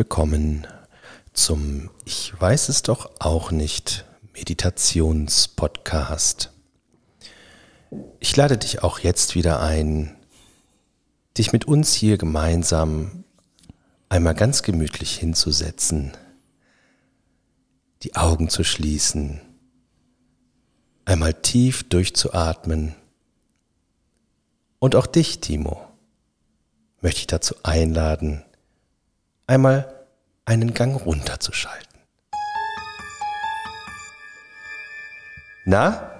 Willkommen zum Ich weiß es doch auch nicht Meditationspodcast. Ich lade dich auch jetzt wieder ein, dich mit uns hier gemeinsam einmal ganz gemütlich hinzusetzen, die Augen zu schließen, einmal tief durchzuatmen und auch dich, Timo, möchte ich dazu einladen, einmal einen Gang runterzuschalten. Na?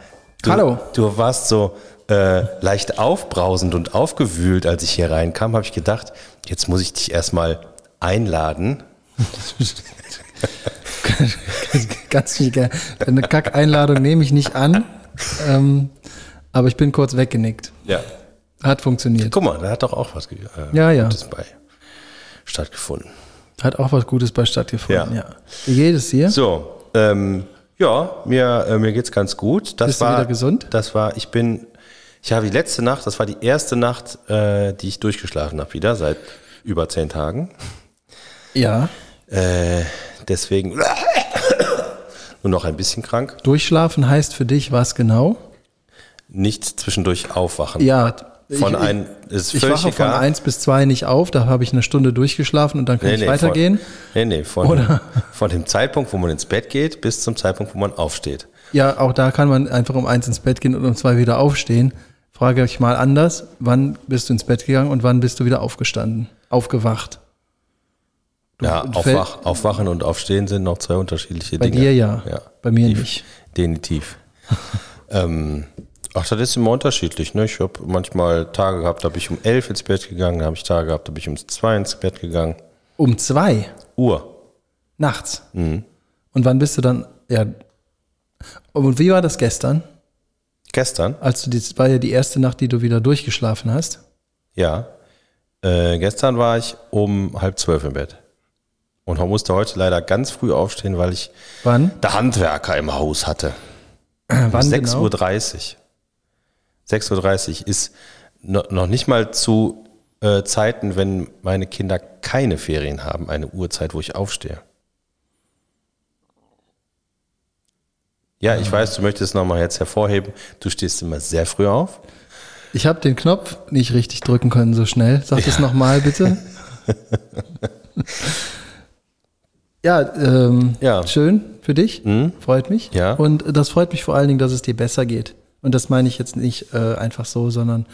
Du, Hallo. Du warst so äh, leicht aufbrausend und aufgewühlt, als ich hier reinkam, habe ich gedacht, jetzt muss ich dich erstmal einladen. Ganz viel gerne. Eine Kack-Einladung nehme ich nicht an, ähm, aber ich bin kurz weggenickt. Ja. Hat funktioniert. Guck mal, da hat doch auch was äh, Ja, ja. Gutes bei stattgefunden. Hat auch was Gutes bei stattgefunden, Ja. ja. Wie geht es dir? So, ähm, ja, mir, äh, mir geht's ganz gut. Das Bist du war, wieder gesund? Das war, ich bin, ich habe die letzte Nacht, das war die erste Nacht, äh, die ich durchgeschlafen habe wieder, seit über zehn Tagen. Ja. Äh, deswegen nur noch ein bisschen krank. Durchschlafen heißt für dich was genau? Nicht zwischendurch aufwachen. Ja. Von ich, ein, ist ich wache von egal. 1 bis 2 nicht auf, da habe ich eine Stunde durchgeschlafen und dann kann ich weitergehen. Von, nee, nee, von, Oder? von dem Zeitpunkt, wo man ins Bett geht, bis zum Zeitpunkt, wo man aufsteht. Ja, auch da kann man einfach um 1 ins Bett gehen und um 2 wieder aufstehen. Frage ich mal anders, wann bist du ins Bett gegangen und wann bist du wieder aufgestanden, aufgewacht? Du- ja, aufwach, aufwachen und aufstehen sind noch zwei unterschiedliche Bei Dinge. dir ja, ja bei mir Tief- nicht. Definitiv. ähm, ach, das ist immer unterschiedlich. Ne? Ich habe manchmal Tage gehabt, da bin ich um elf ins Bett gegangen, da habe ich Tage gehabt, da bin ich um zwei ins Bett gegangen. Um 2 Uhr. nachts. Mhm. Und wann bist du dann, ja, und wie war das gestern? Gestern, Als du, das war ja die erste Nacht, die du wieder durchgeschlafen hast. ja. Äh, gestern war ich um halb zwölf im Bett. Und musste heute leider ganz früh aufstehen, weil ich Wann? der Handwerker im Haus hatte. Wann Um genau? 6.30 Uhr. 6.30 Uhr ist no, noch nicht mal zu äh, Zeiten, wenn meine Kinder keine Ferien haben, eine Uhrzeit, wo ich aufstehe. Ja, ich weiß, du möchtest nochmal jetzt hervorheben, du stehst immer sehr früh auf. Ich habe den Knopf nicht richtig drücken können so schnell. Sag das nochmal bitte. ja, ähm, Ja. schön für dich. Freut mich. Ja. Und das freut mich vor allen Dingen, dass es dir besser geht. Und das meine ich jetzt nicht äh, einfach so, sondern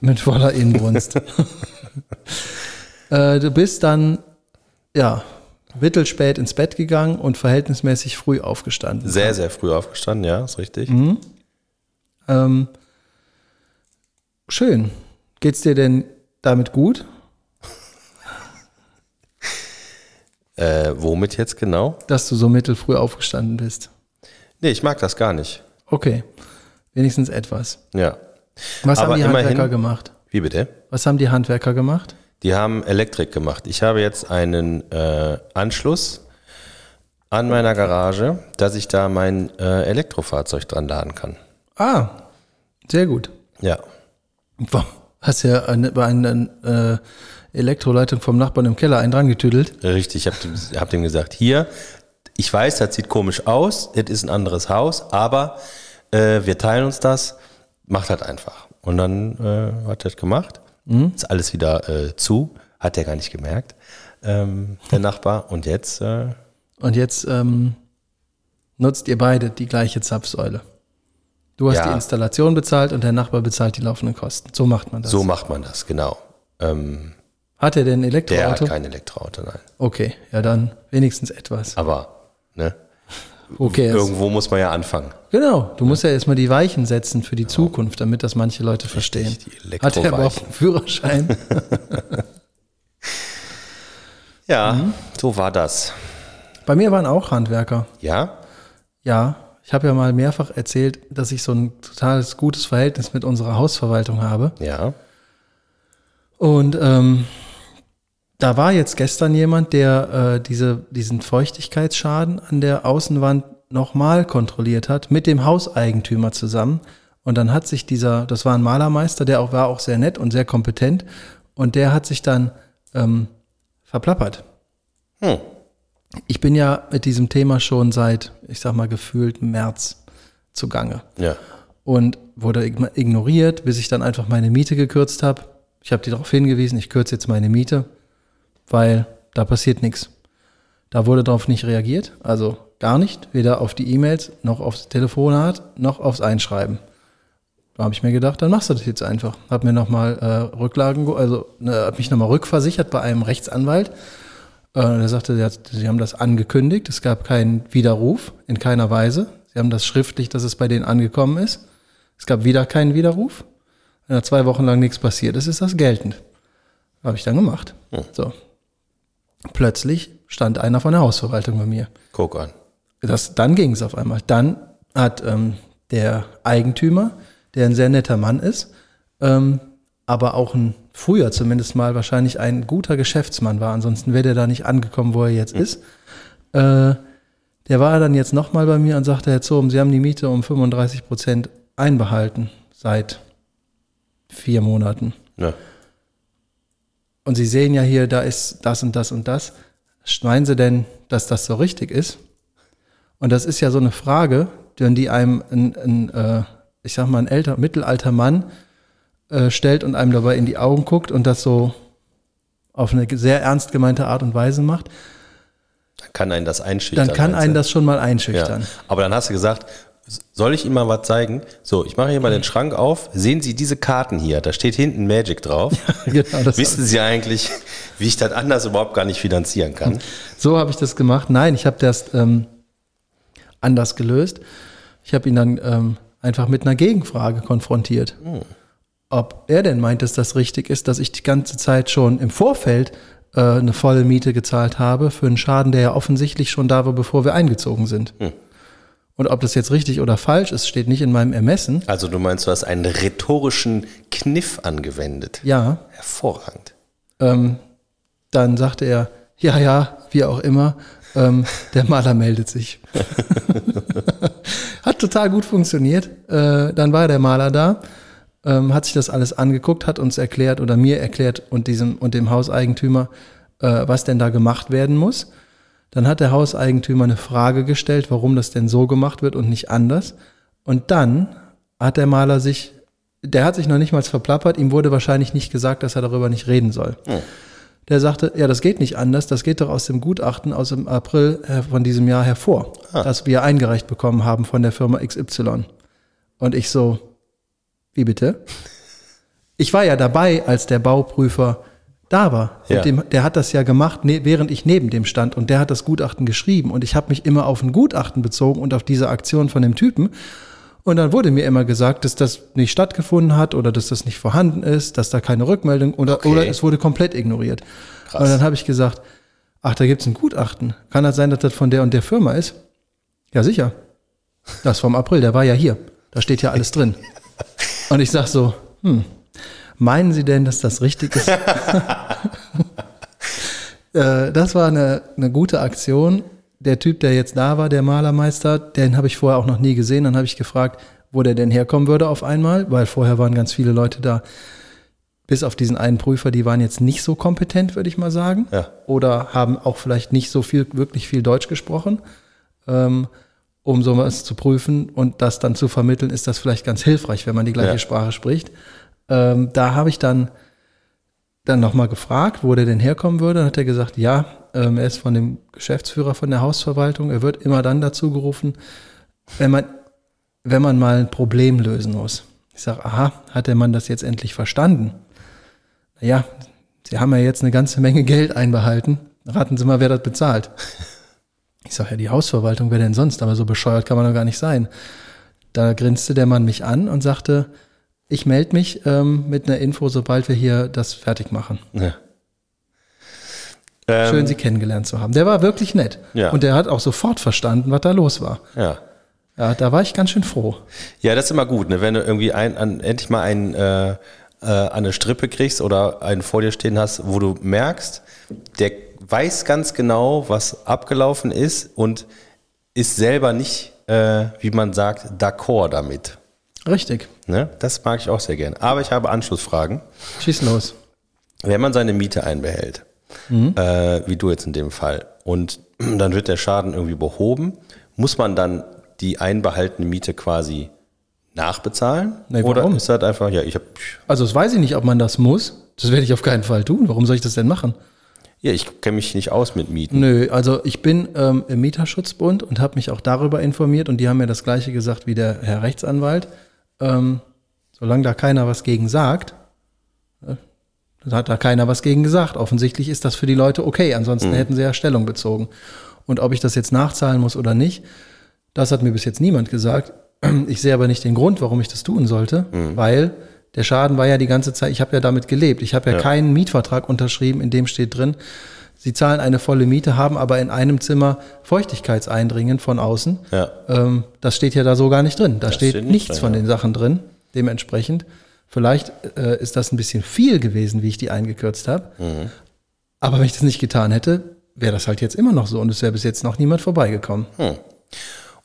mit voller Inbrunst. äh, du bist dann, ja, mittelspät ins Bett gegangen und verhältnismäßig früh aufgestanden. Sehr, sehr früh aufgestanden, ja, ist richtig. Ähm, schön. Geht's dir denn damit gut? Äh, womit jetzt genau? dass du so mittelfrüh aufgestanden bist. Nee, ich mag das gar nicht. Okay, wenigstens etwas. Ja. Was Aber haben die immerhin- Handwerker gemacht? Wie bitte? Was haben die Handwerker gemacht? Die haben Elektrik gemacht. Ich habe jetzt einen äh, Anschluss an meiner Garage, dass ich da mein äh, Elektrofahrzeug dran laden kann. Ah, sehr gut. Ja. Wow. Hast ja eine, bei einer äh, Elektroleitung vom Nachbarn im Keller einen dran getüdelt. Richtig, ich habe hab dem gesagt, hier, ich weiß, das sieht komisch aus, es ist ein anderes Haus, aber äh, wir teilen uns das, macht halt einfach. Und dann äh, hat er das gemacht, ist alles wieder äh, zu, hat er gar nicht gemerkt, ähm, der Nachbar. Und jetzt, äh, Und jetzt ähm, nutzt ihr beide die gleiche Zapfsäule. Du hast Ja. die Installation bezahlt und der Nachbar bezahlt die laufenden Kosten. So macht man das. so macht man das, genau. Ähm, Hat er denn ein der Elektroauto? hat kein Elektroauto, nein. Okay, ja dann wenigstens etwas. Aber, ne? Okay, Irgendwo muss man ja anfangen. Genau, du musst ja erstmal die Weichen setzen für die Zukunft, damit das manche Leute verstehen. die Hat er überhaupt einen Führerschein? Ja, Mhm. so war das. Bei mir waren auch Handwerker. Ja? Ja, ich habe ja mal mehrfach erzählt, dass ich so ein totales gutes Verhältnis mit unserer Hausverwaltung habe. Ja. Und ähm, da war jetzt gestern jemand, der äh, diese, diesen Feuchtigkeitsschaden an der Außenwand nochmal kontrolliert hat, mit dem Hauseigentümer zusammen. Und dann hat sich dieser, das war ein Malermeister, der auch war auch sehr nett und sehr kompetent. Und der hat sich dann ähm, verplappert. Hm. Ich bin ja mit diesem Thema schon seit, ich sag mal, gefühlt März zugange. Ja. Und wurde ignoriert, bis ich dann einfach meine Miete gekürzt habe. Ich habe die darauf hingewiesen, ich kürze jetzt meine Miete, weil da passiert nichts. Da wurde darauf nicht reagiert, also gar nicht, weder auf die E-Mails, noch aufs Telefonat, noch aufs Einschreiben. Da habe ich mir gedacht, dann machst du das jetzt einfach. Hab mir nochmal äh, Rücklagen, also ne, hab mich nochmal rückversichert bei einem Rechtsanwalt. Äh, der sagte, sie, hat, sie haben das angekündigt, es gab keinen Widerruf in keiner Weise. Sie haben das schriftlich, dass es bei denen angekommen ist. Es gab wieder keinen Widerruf. Wenn da zwei Wochen lang nichts passiert ist, ist das geltend. Habe ich dann gemacht. Hm. So. Plötzlich stand einer von der Hausverwaltung bei mir. Guck an. Das, dann ging es auf einmal. Dann hat ähm, der Eigentümer, der ein sehr netter Mann ist, ähm, aber auch ein früher zumindest mal wahrscheinlich ein guter Geschäftsmann war. Ansonsten wäre der da nicht angekommen, wo er jetzt mhm. ist. Äh, der war dann jetzt nochmal bei mir und sagte, Herr Zohm, Sie haben die Miete um 35 Prozent einbehalten seit vier Monaten. Ja. Und Sie sehen ja hier, da ist das und das und das. Meinen Sie denn, dass das so richtig ist? Und das ist ja so eine Frage, die einem ein, ein äh, ich sag mal, ein älter, mittelalter Mann äh, stellt und einem dabei in die Augen guckt und das so auf eine sehr ernst gemeinte Art und Weise macht. Dann kann einen das einschüchtern. Dann kann einen das schon mal einschüchtern. Ja. Aber dann hast du gesagt, soll ich Ihnen mal was zeigen? So, ich mache hier mal den Schrank auf. Sehen Sie diese Karten hier? Da steht hinten Magic drauf. Ja, genau, Wissen Sie eigentlich, wie ich das anders überhaupt gar nicht finanzieren kann? So habe ich das gemacht. Nein, ich habe das ähm, anders gelöst. Ich habe ihn dann ähm, einfach mit einer Gegenfrage konfrontiert. Hm. Ob er denn meint, dass das richtig ist, dass ich die ganze Zeit schon im Vorfeld äh, eine volle Miete gezahlt habe für einen Schaden, der ja offensichtlich schon da war, bevor wir eingezogen sind. Hm. Und ob das jetzt richtig oder falsch ist, steht nicht in meinem Ermessen. Also du meinst, du hast einen rhetorischen Kniff angewendet. Ja. Hervorragend. Ähm, dann sagte er, ja, ja, wie auch immer, ähm, der Maler meldet sich. hat total gut funktioniert. Äh, dann war der Maler da, ähm, hat sich das alles angeguckt, hat uns erklärt oder mir erklärt und diesem und dem Hauseigentümer, äh, was denn da gemacht werden muss. Dann hat der Hauseigentümer eine Frage gestellt, warum das denn so gemacht wird und nicht anders. Und dann hat der Maler sich, der hat sich noch nicht mal verplappert, ihm wurde wahrscheinlich nicht gesagt, dass er darüber nicht reden soll. Hm. Der sagte, ja, das geht nicht anders, das geht doch aus dem Gutachten aus dem April äh, von diesem Jahr hervor, ah. das wir eingereicht bekommen haben von der Firma XY. Und ich so, wie bitte? Ich war ja dabei, als der Bauprüfer da war. Ja. Dem, der hat das ja gemacht, ne, während ich neben dem stand und der hat das Gutachten geschrieben und ich habe mich immer auf ein Gutachten bezogen und auf diese Aktion von dem Typen. Und dann wurde mir immer gesagt, dass das nicht stattgefunden hat oder dass das nicht vorhanden ist, dass da keine Rückmeldung oder, okay. oder es wurde komplett ignoriert. Krass. Und dann habe ich gesagt, ach, da gibt's ein Gutachten. Kann das sein, dass das von der und der Firma ist? Ja, sicher. Das vom April, der war ja hier. Da steht ja alles drin. Und ich sag so, hm, Meinen Sie denn, dass das richtig ist? Äh, das war eine, eine gute Aktion. Der Typ, der jetzt da war, der Malermeister, den habe ich vorher auch noch nie gesehen. Dann habe ich gefragt, wo der denn herkommen würde auf einmal, weil vorher waren ganz viele Leute da. Bis auf diesen einen Prüfer, die waren jetzt nicht so kompetent, würde ich mal sagen. Ja. Oder haben auch vielleicht nicht so viel, wirklich viel Deutsch gesprochen. Ähm, um sowas zu prüfen und das dann zu vermitteln, ist das vielleicht ganz hilfreich, wenn man die gleiche ja. Sprache spricht. Ähm, da habe ich dann, dann nochmal gefragt, wo der denn herkommen würde. Dann hat er gesagt, ja, ähm, er ist von dem Geschäftsführer von der Hausverwaltung. Er wird immer dann dazu gerufen, wenn man, wenn man mal ein Problem lösen muss. Ich sage, aha, hat der Mann das jetzt endlich verstanden? Naja, Sie haben ja jetzt eine ganze Menge Geld einbehalten. Raten Sie mal, wer das bezahlt. Ich sage, ja, die Hausverwaltung, wer denn sonst? Aber so bescheuert kann man doch gar nicht sein. Da grinste der Mann mich an und sagte, ich melde mich ähm, mit einer Info, sobald wir hier das fertig machen. Ja. Schön, ähm, Sie kennengelernt zu haben. Der war wirklich nett. Ja. Und der hat auch sofort verstanden, was da los war. Ja. Ja, da war ich ganz schön froh. Ja, das ist immer gut, ne? wenn du irgendwie ein, an, endlich mal einen, äh, äh, eine Strippe kriegst oder einen vor dir stehen hast, wo du merkst, der weiß ganz genau, was abgelaufen ist und ist selber nicht, äh, wie man sagt, d'accord damit. Richtig. Ne? Das mag ich auch sehr gern. Aber ich habe Anschlussfragen. Schieß los. Wenn man seine Miete einbehält äh, wie du jetzt in dem Fall. Und dann wird der Schaden irgendwie behoben. Muss man dann die einbehaltene Miete quasi nachbezahlen? Nee, Oder ist das einfach, ja, ich habe, Also das weiß ich nicht, ob man das muss. Das werde ich auf keinen Fall tun. Warum soll ich das denn machen? ja, ich kenne mich nicht aus mit Mieten. Nö, also ich bin ähm, im Mieterschutzbund und habe mich auch darüber informiert und die haben mir das gleiche gesagt wie der Herr Rechtsanwalt. Ähm, solange da keiner was gegen sagt, äh, hat da keiner was gegen gesagt. Offensichtlich ist das für die Leute okay, ansonsten hätten sie ja Stellung bezogen. Und ob ich das jetzt nachzahlen muss oder nicht, das hat mir bis jetzt niemand gesagt. Ich sehe aber nicht den Grund, warum ich das tun sollte, weil der Schaden war ja die ganze Zeit, ich habe ja damit gelebt. Ich habe ja, Ja. keinen Mietvertrag unterschrieben, in dem steht drin, Sie zahlen eine volle Miete, haben aber in einem Zimmer Feuchtigkeitseindringen von außen. Ja. Ähm, das steht ja da so gar nicht drin. Da steht, steht nicht nichts drin, von ja. den Sachen drin. Dementsprechend, vielleicht äh, ist das ein bisschen viel gewesen, wie ich die eingekürzt habe. Mhm. Aber wenn ich das nicht getan hätte, wäre das halt jetzt immer noch so und es wäre bis jetzt noch niemand vorbeigekommen.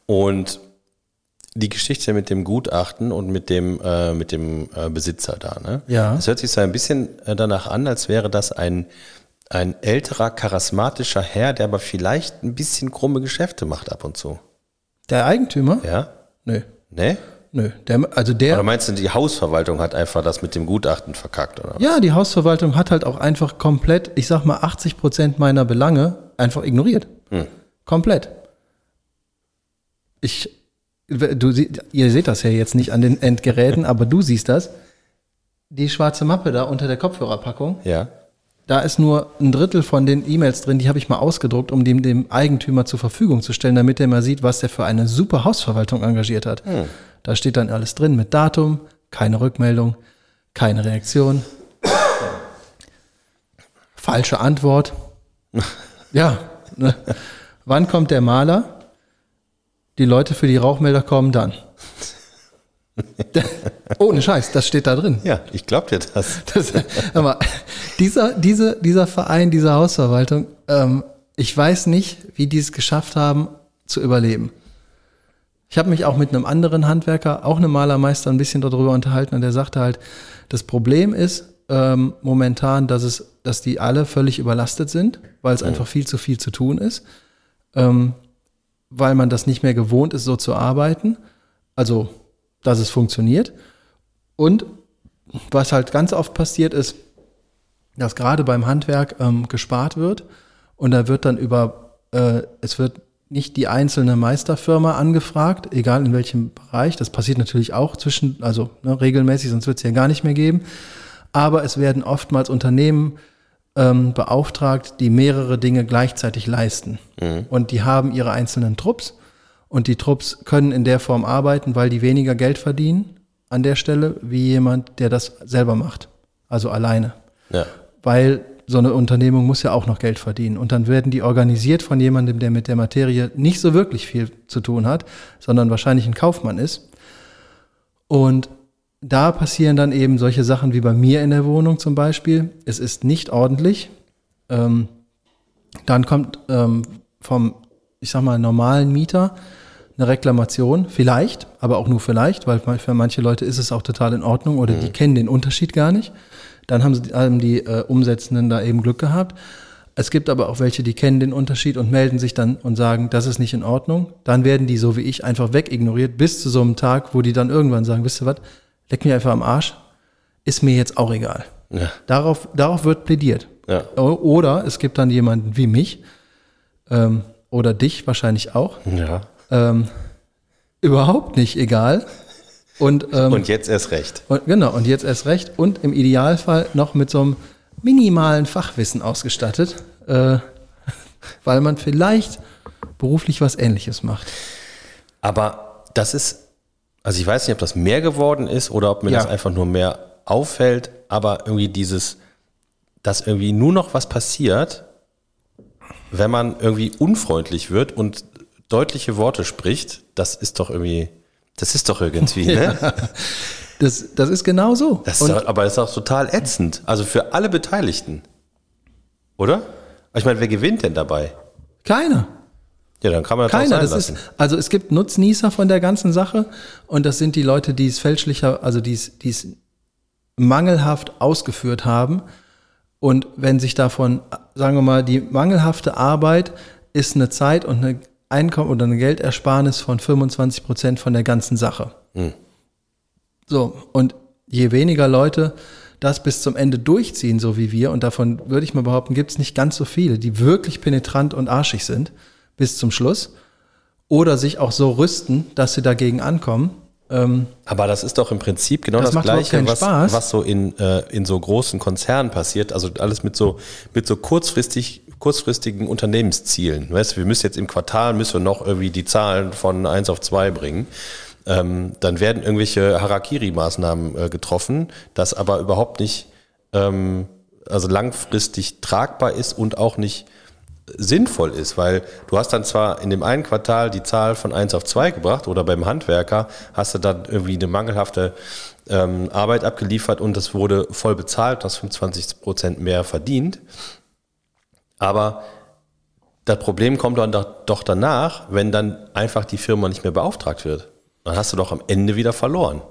Und die Geschichte mit dem Gutachten und mit dem, äh, mit dem äh, Besitzer da, ne? Ja. Das hört sich so ein bisschen äh, danach an, als wäre das ein, ein älterer, charismatischer Herr, der aber vielleicht ein bisschen krumme Geschäfte macht ab und zu. Der Eigentümer? Ja? Nö. Ne? Nö. Der, also der. Oder meinst du, die Hausverwaltung hat einfach das mit dem Gutachten verkackt, oder? Ja, die Hausverwaltung hat halt auch einfach komplett, ich sag mal, 80 Prozent meiner Belange einfach ignoriert. Komplett. Ich, du, ihr seht das ja jetzt nicht an den Endgeräten, aber du siehst das. Die schwarze Mappe da unter der Kopfhörerpackung, Ja. Da ist nur ein Drittel von den E-Mails drin, die habe ich mal ausgedruckt, um dem, dem Eigentümer zur Verfügung zu stellen, damit er mal sieht, was der für eine super Hausverwaltung engagiert hat. Da steht dann alles drin mit Datum, keine Rückmeldung, keine Reaktion, falsche Antwort. Ja, ne? wann kommt der Maler? Die Leute für die Rauchmelder kommen dann. Ohne Scheiß, das steht da drin. Ja, ich glaub dir das. Das, aber dieser, diese, dieser Verein, diese Hausverwaltung, ähm, ich weiß nicht, wie die es geschafft haben, zu überleben. Ich habe mich auch mit einem anderen Handwerker, auch einem Malermeister, ein bisschen darüber unterhalten und der sagte halt, das Problem ist ähm, momentan, dass es, dass die alle völlig überlastet sind, weil es einfach viel zu viel zu tun ist, ähm, weil man das nicht mehr gewohnt ist, so zu arbeiten. Also, dass es funktioniert. Und was halt ganz oft passiert ist, dass gerade beim Handwerk ähm, gespart wird und da wird dann über, äh, es wird nicht die einzelne Meisterfirma angefragt, egal in welchem Bereich. Das passiert natürlich auch zwischen, also ne, regelmäßig, sonst wird es ja gar nicht mehr geben. Aber es werden oftmals Unternehmen ähm, beauftragt, die mehrere Dinge gleichzeitig leisten. Und die haben ihre einzelnen Trupps und die Trupps können in der Form arbeiten, weil die weniger Geld verdienen an der Stelle, wie jemand, der das selber macht. Also alleine Ja. weil so eine Unternehmung muss ja auch noch Geld verdienen. Und dann werden die organisiert von jemandem, der mit der Materie nicht so wirklich viel zu tun hat, sondern wahrscheinlich ein Kaufmann ist. Und da passieren dann eben solche Sachen wie bei mir in der Wohnung zum Beispiel. Es ist nicht ordentlich. Ähm, dann kommt ähm, vom, ich sag mal, normalen Mieter eine Reklamation, vielleicht, aber auch nur vielleicht, weil für manche Leute ist es auch total in Ordnung oder die kennen den Unterschied gar nicht. Dann haben, sie, haben die äh, Umsetzenden da eben Glück gehabt. Es gibt aber auch welche, die kennen den Unterschied und melden sich dann und sagen, das ist nicht in Ordnung. Dann werden die, so wie ich, einfach wegignoriert bis zu so einem Tag, wo die dann irgendwann sagen, wisst ihr was, leck mir einfach am Arsch, ist mir jetzt auch egal. Ja. Darauf, darauf wird plädiert. Ja. Oder es gibt dann jemanden wie mich ähm, oder dich wahrscheinlich auch. Ja. Ähm, überhaupt nicht egal. Und, ähm, Und jetzt erst recht. und genau, und jetzt erst recht. Und im Idealfall noch mit so einem minimalen Fachwissen ausgestattet, äh, weil man vielleicht beruflich was ähnliches macht. Aber das ist, also ich weiß nicht, ob das mehr geworden ist oder ob mir Ja. das einfach nur mehr auffällt, aber irgendwie dieses, dass irgendwie nur noch was passiert, wenn man irgendwie unfreundlich wird und deutliche Worte spricht, das ist doch irgendwie, das ist doch irgendwie, ne? Das, das ist genau so. Das ist aber das ist auch total ätzend. Also für alle Beteiligten. Oder? Ich meine, wer gewinnt denn dabei? keiner. Ja, dann kann man das auch Keiner. sein Das lassen. ist, also es gibt Nutznießer von der ganzen Sache und das sind die Leute, die es fälschlicher, also die es, die es mangelhaft ausgeführt haben Und wenn sich davon, sagen wir mal, die mangelhafte Arbeit ist eine Zeit und eine Einkommen oder eine Geldersparnis von 25 Prozent von der ganzen Sache. Hm. So, und je weniger Leute das bis zum Ende durchziehen, so wie wir, und davon würde ich mal behaupten, gibt es nicht ganz so viele, die wirklich penetrant und arschig sind bis zum Schluss oder sich auch so rüsten, dass sie dagegen ankommen. Ähm, Aber das ist doch im Prinzip genau Das das, Gleiche, was, was so in, äh, in so großen Konzernen passiert. Also alles mit so, mit so kurzfristig, kurzfristigen Unternehmenszielen. Weißt wir müssen jetzt im Quartal müssen wir noch irgendwie die Zahlen von 1 auf 2 bringen. Ähm, dann werden irgendwelche Harakiri-Maßnahmen äh, getroffen, das aber überhaupt nicht ähm, also langfristig tragbar ist und auch nicht sinnvoll ist, weil du hast dann zwar in dem einen Quartal die Zahl von 1 auf 2 gebracht oder beim Handwerker hast du dann irgendwie eine mangelhafte ähm, Arbeit abgeliefert und das wurde voll bezahlt, hast 25 Prozent mehr verdient. Aber das Problem kommt dann doch, doch danach, wenn dann einfach die Firma nicht mehr beauftragt wird. Dann hast du doch am Ende wieder verloren.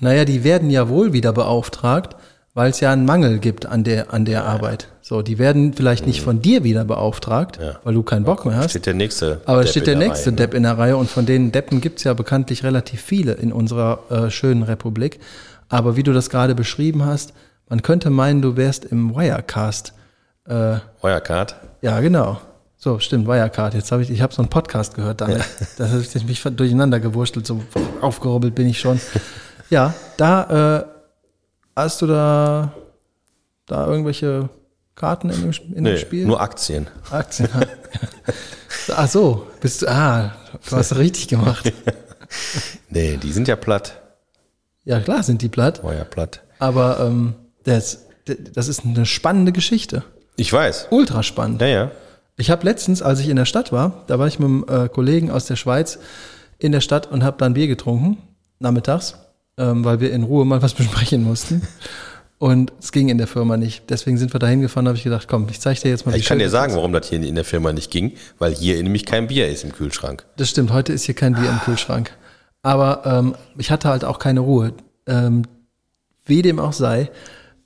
naja, die werden ja wohl wieder beauftragt, weil es ja einen Mangel gibt an der, an der Arbeit. So, die werden vielleicht nicht von dir wieder beauftragt, Ja. weil du keinen Bock mehr hast. Steht der nächste. Aber es Depp steht der Reihe, nächste ne? Depp in der Reihe und von den Deppen gibt es ja bekanntlich relativ viele in unserer äh, schönen Republik. Aber wie du das gerade beschrieben hast, man könnte meinen, du wärst im Wirecast. Äh, Wirecard. ja, genau. So, stimmt, Wirecard. Jetzt habe ich, ich habe so einen Podcast gehört damit. Das habe ich mich durcheinander gewurstelt, so aufgerubbelt bin ich schon. Ja, da äh, hast du da, da irgendwelche Karten in dem, in dem Nee, Spiel? nur Aktien. Aktien. Ach so, bist du, ah, du hast richtig gemacht. Nee, die sind ja platt. Ja, klar sind die platt, War ja platt. aber ähm, das, das ist eine spannende Geschichte. Ich weiß. Ultra spannend. Ja, ja. Ich habe letztens, als ich in der Stadt war, da war ich mit einem äh, Kollegen aus der Schweiz in der Stadt und habe dann Bier getrunken, nachmittags, ähm, weil wir in Ruhe mal was besprechen mussten. Und es ging in der Firma nicht. Deswegen sind wir da hingefahren, habe ich gedacht, komm, ich zeige dir jetzt mal, wie Ich kann dir sagen, warum das hier in der Firma nicht ging, weil hier nämlich kein Bier ist im Kühlschrank. Das stimmt, heute ist hier kein Bier im Kühlschrank. Aber ähm, ich hatte halt auch keine Ruhe. Ähm, wie dem auch sei,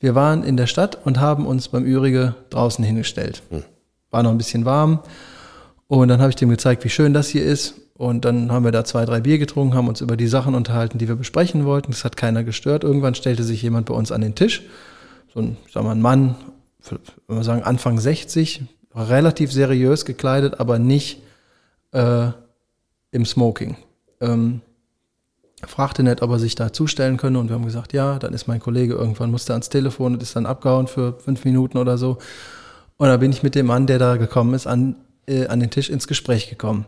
wir waren in der Stadt und haben uns beim Ürige draußen hingestellt. War noch ein bisschen warm. Und dann habe ich dem gezeigt, wie schön das hier ist. Und dann haben wir da zwei, drei Bier getrunken, haben uns über die Sachen unterhalten, die wir besprechen wollten. Das hat keiner gestört. Irgendwann stellte sich jemand bei uns an den Tisch. So ein, sagen wir, ein Mann, wenn wir sagen Anfang 60, relativ seriös gekleidet, aber nicht äh, im Smoking. Ähm, fragte nett, ob er sich da zustellen könne und wir haben gesagt, ja, dann ist mein Kollege irgendwann, musste ans Telefon und ist dann abgehauen für fünf Minuten oder so. Und da bin ich mit dem Mann, der da gekommen ist, an, äh, an den Tisch ins Gespräch gekommen.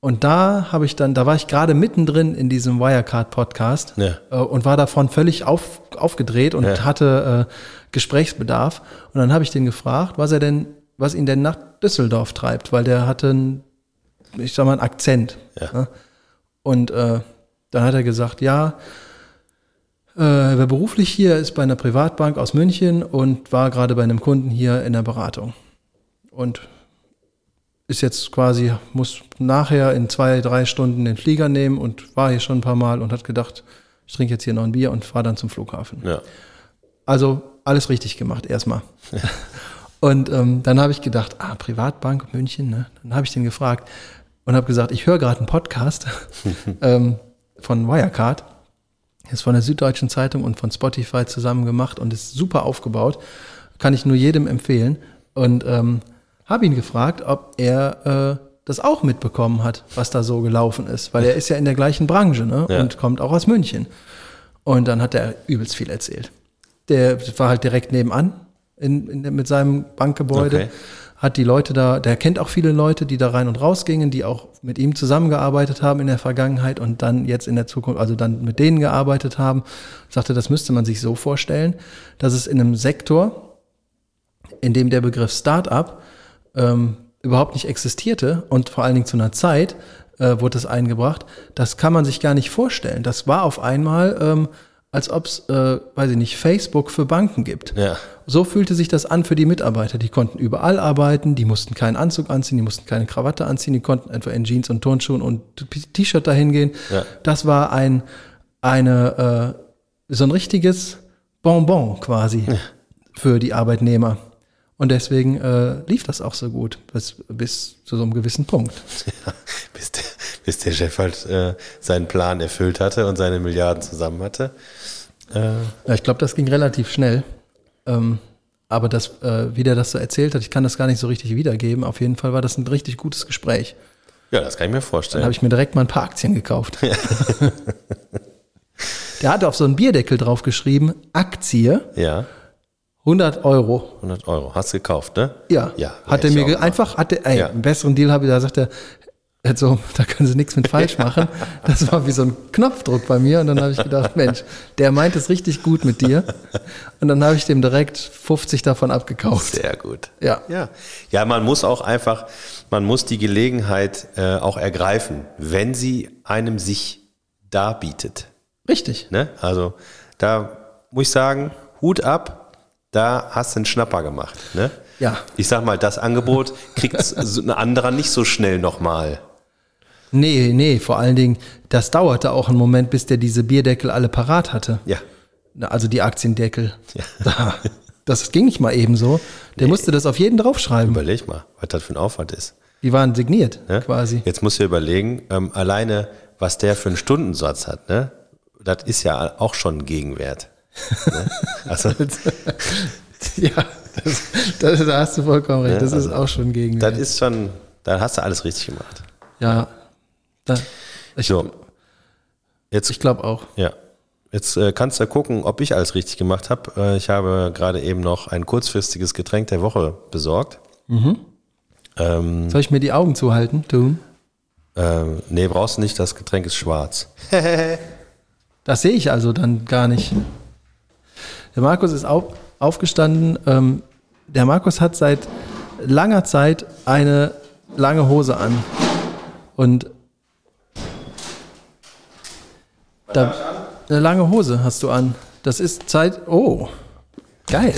Und da habe ich dann, da war ich gerade mittendrin in diesem Wirecard-Podcast Ja. äh, und war davon völlig auf, aufgedreht und Ja. hatte äh, Gesprächsbedarf. Und dann habe ich den gefragt, was er denn, was ihn denn nach Düsseldorf treibt, weil der hatte einen, ich sag mal, einen Akzent. Ja. ne? Und äh, dann hat er gesagt, ja, äh, wer beruflich hier ist bei einer Privatbank aus München und war gerade bei einem Kunden hier in der Beratung. Und ist jetzt quasi, muss nachher in zwei, drei Stunden den Flieger nehmen und war hier schon ein paar Mal und hat gedacht, ich trinke jetzt hier noch ein Bier und fahre dann zum Flughafen. Ja. Also alles richtig gemacht, erstmal. Und ähm, dann habe ich gedacht, ah, Privatbank München, ne? Dann habe ich den gefragt und habe gesagt, ich höre gerade einen Podcast ähm, von Wirecard. Ist von der Süddeutschen Zeitung und von Spotify zusammen gemacht und ist super aufgebaut. Kann ich nur jedem empfehlen. Und ähm, habe ihn gefragt, ob er äh, das auch mitbekommen hat, was da so gelaufen ist. Weil er ist ja in der gleichen Branche ne? Ja. und kommt auch aus München. Und dann hat er übelst viel erzählt. Der war halt direkt nebenan in, in, mit seinem Bankgebäude. Okay. Hat die Leute da, der kennt auch viele Leute, die da rein und raus gingen, die auch mit ihm zusammengearbeitet haben in der Vergangenheit und dann jetzt in der Zukunft, also dann mit denen gearbeitet haben. Sagte, das müsste man sich so vorstellen, dass es in einem Sektor, in dem der Begriff Start-up ähm, überhaupt nicht existierte und vor allen Dingen zu einer Zeit äh, wurde es eingebracht, das kann man sich gar nicht vorstellen. Das war auf einmal, ähm, als ob es, äh, weiß ich nicht, Facebook für Banken gibt. Ja. So fühlte sich das an für die Mitarbeiter. Die konnten überall arbeiten, die mussten keinen Anzug anziehen, die mussten keine Krawatte anziehen, die konnten einfach in Jeans und Turnschuhen und T-Shirt dahin gehen. Ja. Das war ein, eine, äh, so ein richtiges Bonbon quasi. für die Arbeitnehmer. Und deswegen äh, lief das auch so gut, bis, bis zu so einem gewissen Punkt. Ja, bis, der, bis der Chef halt äh, seinen Plan erfüllt hatte und seine Milliarden zusammen hatte. Äh, ja, ich glaube, das ging relativ schnell. Ähm, aber das, äh, wie der das so erzählt hat, ich kann das gar nicht so richtig wiedergeben. Auf jeden Fall war das ein richtig gutes Gespräch. Ja, das kann ich mir vorstellen. Dann habe ich mir direkt mal ein paar Aktien gekauft. der hatte auf so einen Bierdeckel drauf geschrieben, Aktie. Ja. 100 Euro. 100 Euro. Hast du gekauft, ne? Ja. Ja. Hat er mir einfach, hat er, ey, ja. einen besseren Deal habe ich, da sagt er, also, da können sie nichts mit falsch machen. Das war wie so ein Knopfdruck bei mir. Und dann habe ich gedacht, Mensch, der meint es richtig gut mit dir. Und dann habe ich dem direkt 50 davon abgekauft. Sehr gut. Ja. Ja, ja man muss auch einfach, man muss die Gelegenheit äh, auch ergreifen, wenn sie einem sich darbietet. Richtig. Ne? Also, da muss ich sagen, Hut ab, da hast du einen Schnapper gemacht. Ne? Ja. Ich sag mal, das Angebot kriegt ein anderer nicht so schnell nochmal. Nee, nee, vor allen Dingen, das dauerte auch einen Moment, bis der diese Bierdeckel alle parat hatte. Ja. Also die Aktiendeckel. Ja. Das ging nicht mal eben so. Der nee. musste das auf jeden draufschreiben. Überleg mal, was das für ein Aufwand ist. Die waren signiert, ja? quasi. Jetzt musst du überlegen, ähm, alleine, was der für einen Stundensatz hat, ne? Das ist ja auch schon ein Gegenwert. Ne? Also, ja, das, das, da hast du vollkommen recht. Das also, ist auch schon gegen. Das ist schon, da hast du alles richtig gemacht. Ja. Da, ich, so. Jetzt, ich glaube auch. Ja. Jetzt äh, kannst du gucken, ob ich alles richtig gemacht habe. Äh, ich habe gerade eben noch ein kurzfristiges Getränk der Woche besorgt. Mhm. Ähm, Soll ich mir die Augen zuhalten, tun? Ähm, nee, brauchst du nicht, das Getränk ist schwarz. das sehe ich also dann gar nicht. Der Markus ist auf, aufgestanden. Ähm, der Markus hat seit langer Zeit eine lange Hose an. Und da, eine lange Hose hast du an. Das ist Zeit. Oh, geil.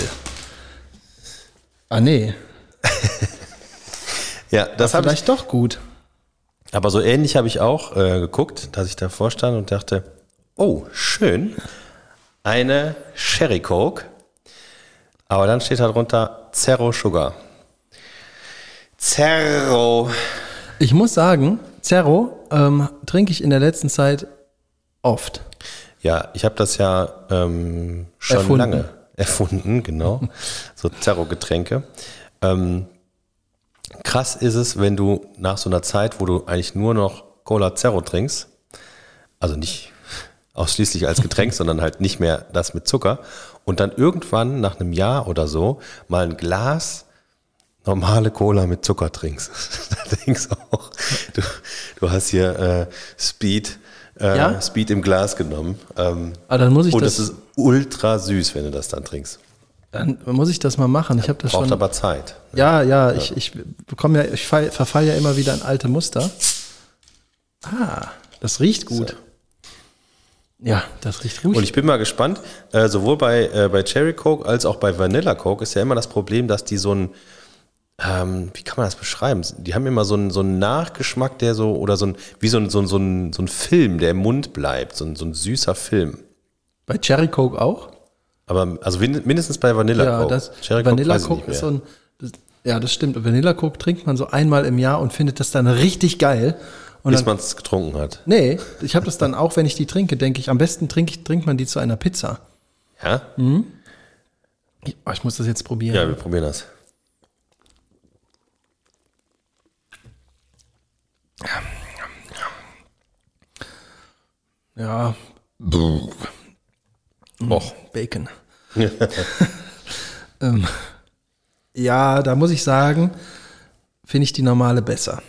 Ah, nee. ja, das habe vielleicht doch gut. Aber so ähnlich habe ich auch äh, geguckt, dass ich davor stand und dachte, oh, schön eine Sherry Coke. Aber dann steht da drunter Zero Sugar. Zero. Ich muss sagen, Zero ähm, trinke ich in der letzten Zeit oft. Ja, ich habe das ja ähm, schon erfunden. lange erfunden, genau. so Zero-Getränke. Ähm, krass ist es, wenn du nach so einer Zeit, wo du eigentlich nur noch Cola Zero trinkst, also nicht ausschließlich als Getränk, sondern halt nicht mehr das mit Zucker. Und dann irgendwann nach einem Jahr oder so mal ein Glas normale Cola mit Zucker trinkst. da denkst du auch, du, du hast hier äh, Speed, äh, ja? Speed im Glas genommen. Ähm, Aber ah, dann muss ich und das, das ist ultra süß, wenn du das dann trinkst. Dann muss ich das mal machen. Ich habe das Braucht schon. aber Zeit. Ja, ja, ja. ich, ich bekomme ja, ich verfalle ja immer wieder in alte Muster. Ah, das riecht gut. So. Ja, das riecht gut. Und ich bin mal gespannt, äh, sowohl bei, äh, bei Cherry Coke als auch bei Vanilla Coke ist ja immer das Problem, dass die so ein, ähm, wie kann man das beschreiben? Die haben immer so einen, so einen Nachgeschmack, der so, oder so ein, wie so ein, so ein, so ein, so ein Film, der im Mund bleibt, so ein, so ein süßer Film. Bei Cherry Coke auch? Aber, also mindestens bei Vanilla ja, Coke. Das, Cherry Vanilla Coke, Coke ist so ein, das, ja, das stimmt. Vanilla Coke trinkt man so einmal im Jahr und findet das dann richtig geil. Und Bis man es getrunken hat. Nee, ich habe das dann auch, wenn ich die trinke, denke ich, am besten trink, trinkt man die zu einer Pizza. Ja? Mhm. Ich, oh, ich muss das jetzt probieren. Ja, wir probieren das. Ja. Och. Bacon. ähm, ja, da muss ich sagen, finde ich die normale besser.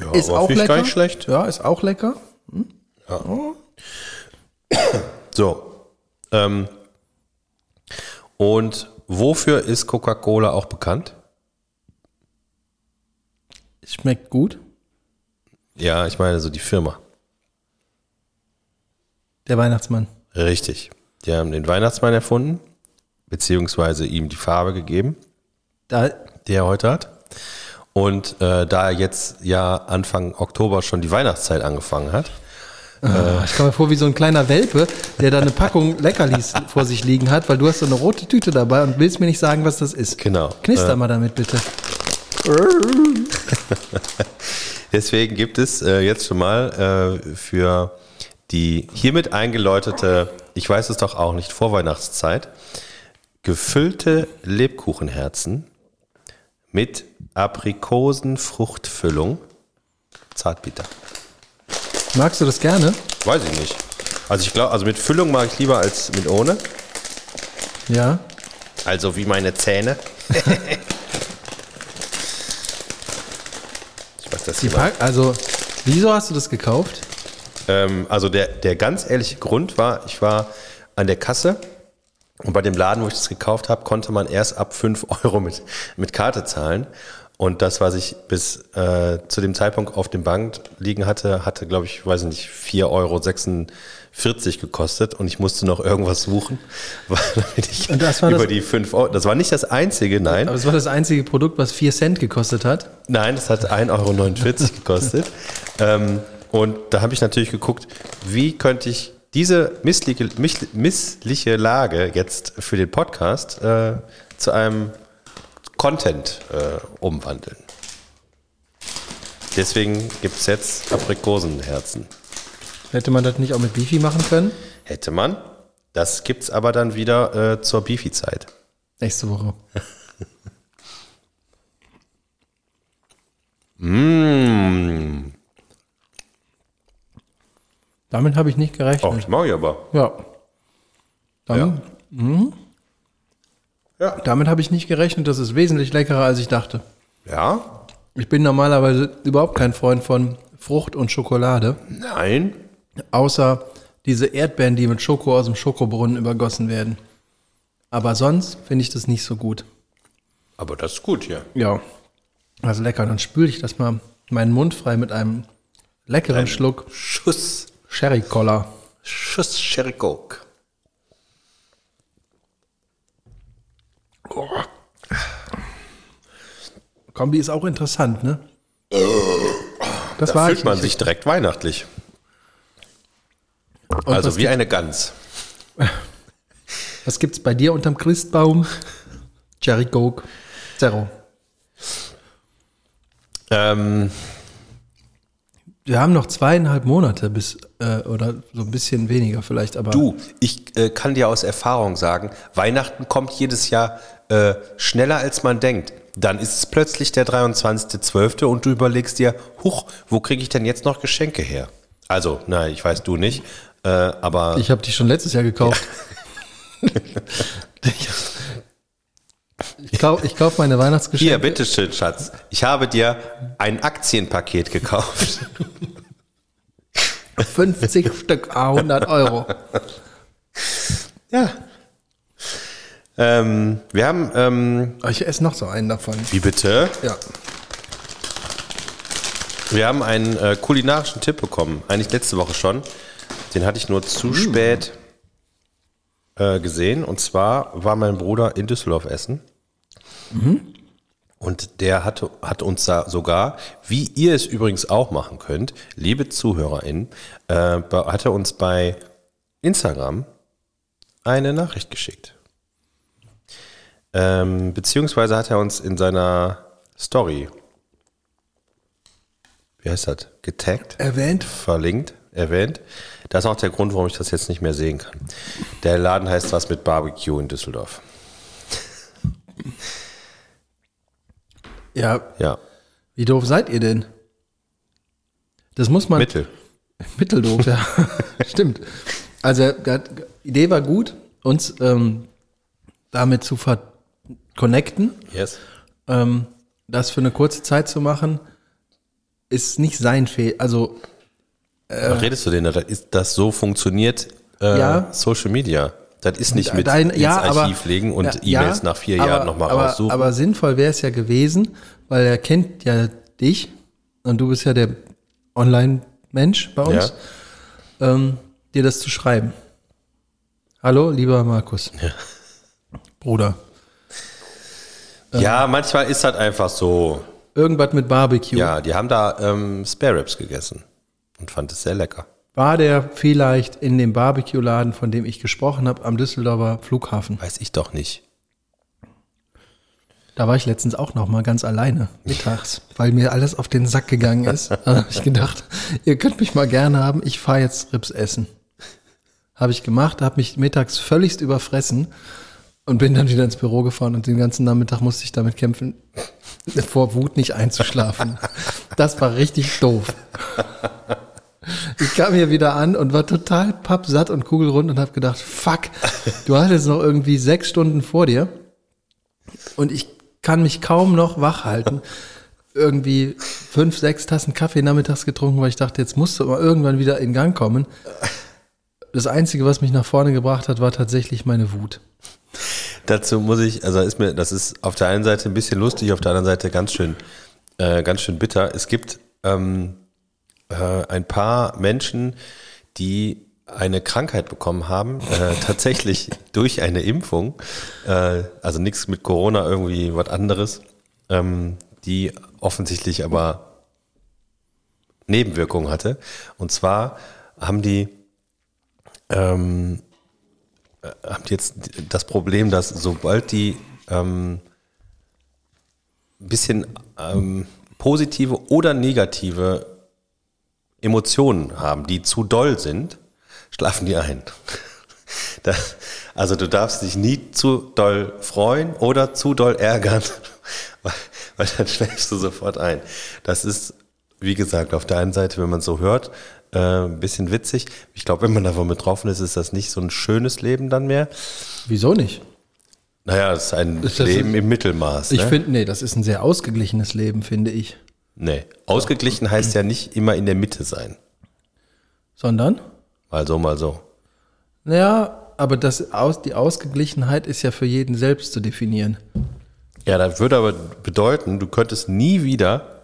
Ja, ist auch lecker. Gar nicht schlecht. Ja, ist auch lecker. Hm? Ja. Oh. So. Ähm, und wofür ist Coca-Cola auch bekannt? Schmeckt gut. Ja, ich meine so die Firma. Der Weihnachtsmann. Richtig. Die haben den Weihnachtsmann erfunden, beziehungsweise ihm die Farbe gegeben, da, die er heute hat. Und äh, da jetzt ja Anfang Oktober schon die Weihnachtszeit angefangen hat, Ah, ich komme mir vor wie so ein kleiner Welpe, der da eine Packung Leckerlis vor sich liegen hat, weil du hast so eine rote Tüte dabei und willst mir nicht sagen, was das ist. Genau. Knister mal damit bitte. Deswegen gibt es äh, jetzt schon mal äh, für die hiermit eingeläutete, ich weiß es doch auch nicht, Vorweihnachtszeit, gefüllte Lebkuchenherzen mit Aprikosenfruchtfüllung. Zartbitter. Magst du das gerne? Weiß ich nicht. Also ich glaube, also mit Füllung mag ich lieber als mit ohne. Ja. Also wie meine Zähne. ich weiß das Die hier also, wieso hast du das gekauft? Ähm, also der, der ganz ehrliche Grund war, ich war an der Kasse und bei dem Laden, wo ich das gekauft habe, konnte man erst ab 5 Euro mit, mit Karte zahlen. Und das, was ich bis äh, zu dem Zeitpunkt auf dem Bank liegen hatte, hatte, glaube ich, weiß nicht, 4,46 Euro gekostet und ich musste noch irgendwas suchen, weil ich Und das war über das- die 5 Euro. Das war nicht das einzige, nein. Aber es war das einzige Produkt, was 4 Cent gekostet hat. Nein, das hat 1,49 Euro gekostet. ähm, und da habe ich natürlich geguckt, wie könnte ich diese missliche, missliche Lage jetzt für den Podcast äh, zu einem Content äh, umwandeln. Deswegen gibt es jetzt Aprikosenherzen. Hätte man das nicht auch mit Beefy machen können? Hätte man. Das gibt es aber dann wieder äh, zur Beefy-Zeit. Nächste Woche. Mmh. Damit habe ich nicht gerechnet. das mache ich aber. Ja. Dann, Ja. Damit habe ich nicht gerechnet. Das ist wesentlich leckerer, als ich dachte. Ja? Ich bin normalerweise überhaupt kein Freund von Frucht und Schokolade, Nein? außer diese Erdbeeren, die mit Schoko aus dem Schokobrunnen übergossen werden. Aber sonst finde ich das nicht so gut. Aber das ist gut hier. Ja. Also lecker. Dann spüle ich das mal meinen Mund frei mit einem leckeren Schluck Schuss. Sherry Cola. Schuss Sherry Coke. Kombi ist auch interessant, ne? Das Da war fühlt man nicht. sich direkt weihnachtlich. Und also wie eine Gans. Was gibt's bei dir unterm Christbaum? Cherry Coke. Zero. Ähm, Wir haben noch zweieinhalb Monate bis, äh, oder so ein bisschen weniger vielleicht, aber. du, ich äh, kann dir aus Erfahrung sagen, Weihnachten kommt jedes Jahr äh, schneller als man denkt. Dann ist es plötzlich der 23.12. und du überlegst dir, huch, wo kriege ich denn jetzt noch Geschenke her? Also, nein, ich weiß du nicht, äh, aber Ich habe die schon letztes Jahr gekauft. ich kaufe ich kauf meine Weihnachtsgeschenke. hier, bitteschön, Schatz. Ich habe dir ein Aktienpaket gekauft. 50 Stück, a 100 Euro. ja. Ähm, wir haben, ähm, Oh, Ich esse noch so einen davon. wie bitte? Ja. Wir haben einen äh, kulinarischen Tipp bekommen, eigentlich letzte Woche schon. Den hatte ich nur zu spät äh, gesehen. Und zwar war mein Bruder in Düsseldorf essen. Und der hatte, hat uns da sogar, wie ihr es übrigens auch machen könnt, liebe ZuhörerInnen, äh, hat er uns bei Instagram eine Nachricht geschickt. Ähm, beziehungsweise hat er uns in seiner Story wie heißt das, getaggt, Erwähnt? verlinkt, erwähnt. Das ist auch der Grund, warum ich das jetzt nicht mehr sehen kann. Der Laden heißt was mit Barbecue in Düsseldorf. Ja. Ja, Wie doof seid ihr denn? Das muss man. Mittel. Mitteldoof, ja. Stimmt. Also, die Idee war gut, uns ähm, damit zu connecten. Yes. Ähm, das für eine kurze Zeit zu machen, ist nicht sein Fehler. Also, Was redest du denn? da? Das, ist, das so funktioniert äh, Ja. Social Media. Das ist nicht mit Dein- ins ja, aber- Archiv legen und ja, E-Mails nach vier aber, Jahren nochmal raussuchen. Aber sinnvoll wäre es ja gewesen, weil er kennt ja dich und du bist ja der Online-Mensch bei uns, ähm, dir das zu schreiben. Hallo, lieber Markus. Bruder. Ja, manchmal ist das einfach so. Irgendwas mit Barbecue. Ja, die haben da ähm, Spare Ribs gegessen und fand es sehr lecker. War der vielleicht in dem Barbecue-Laden, von dem ich gesprochen habe, am Düsseldorfer Flughafen? Weiß ich doch nicht. Da war ich letztens auch noch mal ganz alleine, mittags, weil mir alles auf den Sack gegangen ist. Da habe ich gedacht, ihr könnt mich mal gerne haben, ich fahre jetzt Rips essen. Habe ich gemacht, habe mich mittags völligst überfressen und bin dann wieder ins Büro gefahren und den ganzen Nachmittag musste ich damit kämpfen, vor Wut nicht einzuschlafen. Das war richtig doof. Ich kam hier wieder an und war total pappsatt und kugelrund und habe gedacht, fuck, du hattest noch irgendwie sechs Stunden vor dir und ich kann mich kaum noch wach halten. Irgendwie fünf, sechs Tassen Kaffee nachmittags getrunken, weil ich dachte, jetzt musst du mal irgendwann wieder in Gang kommen. Das Einzige, was mich nach vorne gebracht hat, war tatsächlich meine Wut. Dazu muss ich, also ist mir, das ist auf der einen Seite ein bisschen lustig, auf der anderen Seite ganz schön, äh, ganz schön bitter. Es gibt ähm, äh, ein paar Menschen, die eine Krankheit bekommen haben, äh, tatsächlich durch eine Impfung, äh, also nichts mit Corona, irgendwie was anderes, ähm, die offensichtlich aber Nebenwirkungen hatte. Und zwar haben die, ähm, äh, die jetzt das Problem, dass sobald die ähm, ein bisschen ähm, positive oder negative Emotionen haben, die zu doll sind, schlafen die ein. Das, also du darfst dich nie zu doll freuen oder zu doll ärgern, weil, weil dann schläfst du sofort ein. Das ist, wie gesagt, auf der einen Seite, wenn man so hört, äh, ein bisschen witzig. Ich glaube, wenn man davon betroffen ist, ist das nicht so ein schönes Leben dann mehr. Wieso nicht? Naja, es ist ein Ist Leben im Mittelmaß. Ich ne? finde, nee, das ist ein sehr ausgeglichenes Leben, finde ich. Nee, ausgeglichen heißt ja nicht immer in der Mitte sein. Sondern? Mal so, mal so. Naja, aber das aus, die Ausgeglichenheit ist ja für jeden selbst zu definieren. Ja, das würde aber bedeuten, du könntest nie wieder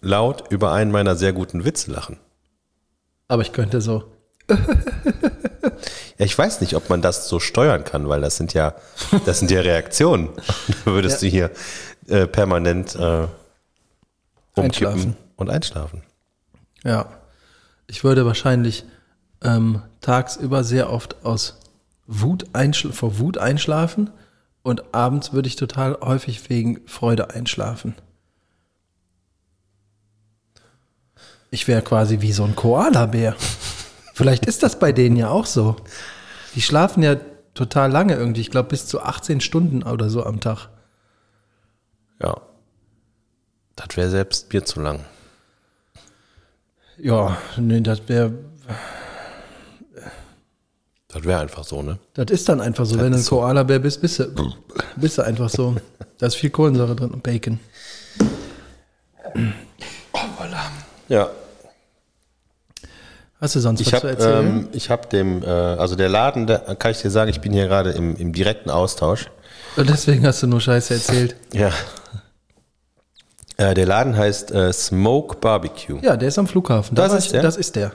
laut über einen meiner sehr guten Witze lachen. Aber ich könnte so. Ja, ich weiß nicht, ob man das so steuern kann, weil das sind ja, das sind ja Reaktionen. Da würdest du hier äh, permanent äh, umkippen Einschlafen. und einschlafen. Ja. Ich würde wahrscheinlich ähm, tagsüber sehr oft aus Wut vor Wut einschlafen und abends würde ich total häufig wegen Freude einschlafen. Ich wäre quasi wie so ein Koala-Bär. Vielleicht ist das bei denen ja auch so. Die schlafen ja total lange irgendwie. Ich glaube bis zu 18 Stunden oder so am Tag. Ja. Das wäre selbst mir zu lang. Ja, nee, das wäre Das wäre einfach so, ne? Das ist dann einfach so. Wenn du ein. Koala-Bär bist, bist du, bist du einfach so. Da ist viel Kohlensäure drin und Bacon. Ja. Hast du sonst Ich was zu habe erzählen? ähm, ich hab dem, äh, also der Laden, da kann ich dir sagen, ich bin hier gerade im, im direkten Austausch. und deswegen hast du nur Scheiße erzählt. Ja. Äh, der Laden heißt äh, Smoke Barbecue. Ja, der ist am Flughafen. Da Das ist ich- der? Das ist der.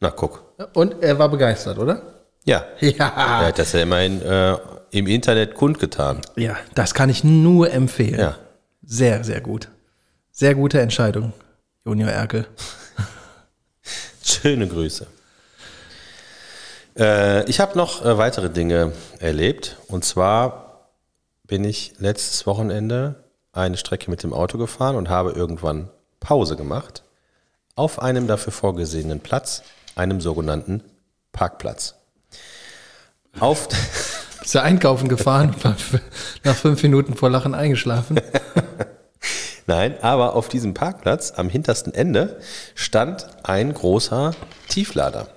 Na, guck. Und er war begeistert, oder? Ja. Ja. Er hat das ja immerhin äh, im Internet kundgetan. Ja, das kann ich nur empfehlen. Ja. Sehr, sehr gut. Sehr gute Entscheidung, Junior Erkel. Schöne Grüße. Äh, ich habe noch äh, weitere Dinge erlebt. Und zwar bin ich letztes Wochenende eine Strecke mit dem Auto gefahren und habe irgendwann Pause gemacht auf einem dafür vorgesehenen Platz, einem sogenannten Parkplatz. Auf, Bist du einkaufen gefahren, nach fünf Minuten vor Lachen eingeschlafen? nein, aber auf diesem Parkplatz am hintersten Ende stand ein großer Tieflader.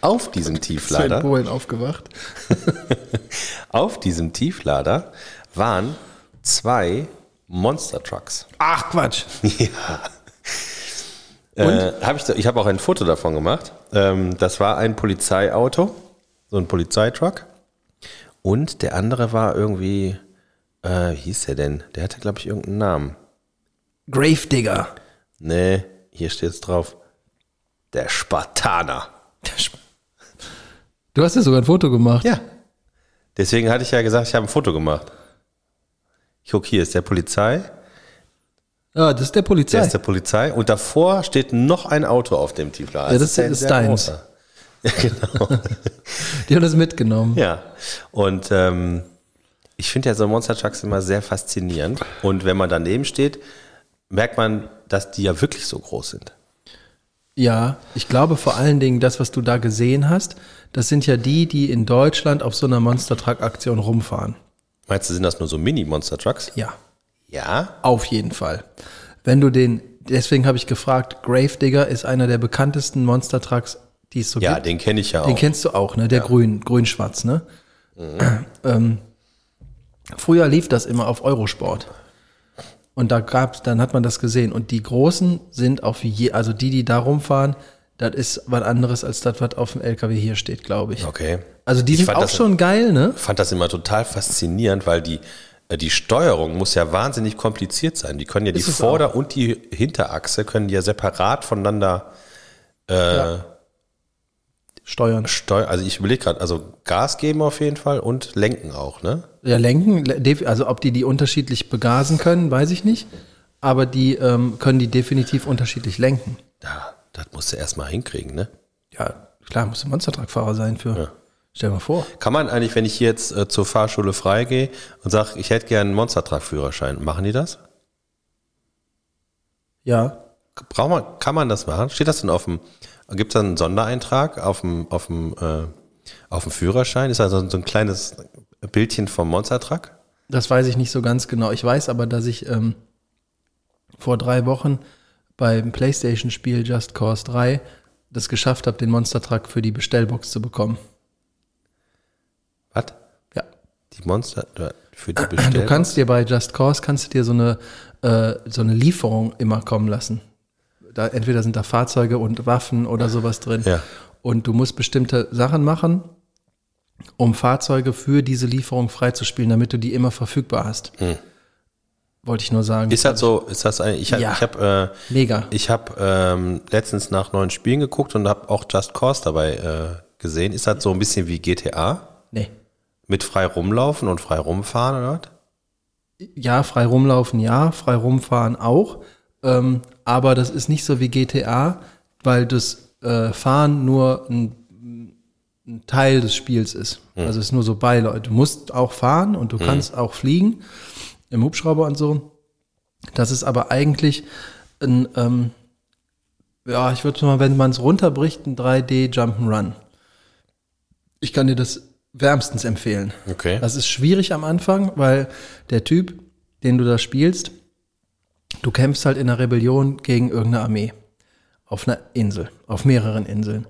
Auf diesem Tieflader Polen aufgewacht? Auf diesem Tieflader waren zwei Monster Trucks. Ach, Quatsch. Äh, hab ich ich habe auch ein Foto davon gemacht. Ähm, das war ein Polizeiauto, so ein Polizeitruck. Und der andere war irgendwie, äh, wie hieß der denn? Der hatte, glaube ich, irgendeinen Namen. Gravedigger. Nee, hier steht es drauf. Der Spartaner. Du hast ja sogar ein Foto gemacht. Ja. Deswegen hatte ich ja gesagt, ich habe ein Foto gemacht. Ich guck, hier ist der Polizei. Ah, das ist der Polizei. Der ist der Polizei. Und davor steht noch ein Auto auf dem Tieflader. Ja, das ist sehr deins. Ja, genau. Die haben das mitgenommen. ja. Und ähm, ich finde ja so Monster Trucks immer sehr faszinierend. Und wenn man daneben steht, merkt man, dass die ja wirklich so groß sind. Ja, ich glaube vor allen Dingen, das, was du da gesehen hast, das sind ja die, die in Deutschland auf so einer Monster Truck Aktion rumfahren. Meinst du, sind das nur so Mini-Monster Trucks? Ja, Ja. auf jeden Fall. Wenn du den, deswegen habe ich gefragt, Gravedigger ist einer der bekanntesten Monster Trucks, die es so Ja, gibt. den kenne ich ja auch. Den kennst du auch, ne? Der grün, grün-schwarz, ne? Ähm, früher lief das immer auf Eurosport. Und da gab's, dann hat man das gesehen. Und die großen sind auf je, also die, die da rumfahren, das ist was anderes als das, was auf dem LKW hier steht, glaube ich. okay. Also die Ich sind auch das- schon geil, ne? fand das immer total faszinierend, weil die, äh, die Steuerung muss ja wahnsinnig kompliziert sein. Die können ja die Ist Vorder- und die Hinterachse können ja separat voneinander äh, Steuern. steuern. Also ich überlege gerade, also Gas geben auf jeden Fall und lenken auch, ne? Ja, lenken, also ob die die unterschiedlich begasen können, weiß ich nicht. Aber die ähm, können die definitiv unterschiedlich lenken. Ja, das musst du erstmal hinkriegen, ne? Ja, klar, muss ein Monstertruckfahrer sein für. Ja. Stell dir mal vor. Kann man eigentlich, wenn ich jetzt äh, zur Fahrschule freigehe und sage, ich hätte gerne einen Monstertruck-Führerschein, machen die das? Ja, Braucht man, kann man das machen? Steht das denn auf dem, gibt es da einen Sondereintrag auf dem, auf dem, äh, auf dem Führerschein? Ist da so, so ein kleines Bildchen vom Monstertruck? das weiß ich nicht so ganz genau. Ich weiß aber, dass ich ähm, vor drei Wochen beim PlayStation-Spiel Just Cause 3 das geschafft habe, den Monstertruck für die Bestellbox zu bekommen. Was? Ja. Die Monster äh, für die Bestellung? Du kannst dir bei Just Cause kannst du dir so eine, äh, so eine Lieferung immer kommen lassen. Da, entweder sind da Fahrzeuge und Waffen oder sowas drin. Ja. Und du musst bestimmte Sachen machen, um Fahrzeuge für diese Lieferung freizuspielen, damit du die immer verfügbar hast. Wollte ich nur sagen. Ist das so, ist das ein, ich habe Ja. ich hab, äh, Mega. ich hab, ähm, letztens nach neuen Spielen geguckt und habe auch Just Cause dabei äh, gesehen. Ist das so ein bisschen wie GTA? Nee. Mit frei rumlaufen und frei rumfahren oder was? Ja, frei rumlaufen, ja, frei rumfahren auch. Ähm, aber das ist nicht so wie GTA, weil das äh, Fahren nur ein, ein Teil des Spiels ist. Also es ist nur so Beileute. Du musst auch fahren und du kannst auch fliegen im Hubschrauber und so. Das ist aber eigentlich ein, ähm, ja, ich würde mal, wenn man es runterbricht, ein 3D Jump'n'Run. Ich kann dir das wärmstens empfehlen. Okay. Das ist schwierig am Anfang, weil der Typ, den du da spielst, du kämpfst halt in einer Rebellion gegen irgendeine Armee. Auf einer Insel, auf mehreren Inseln.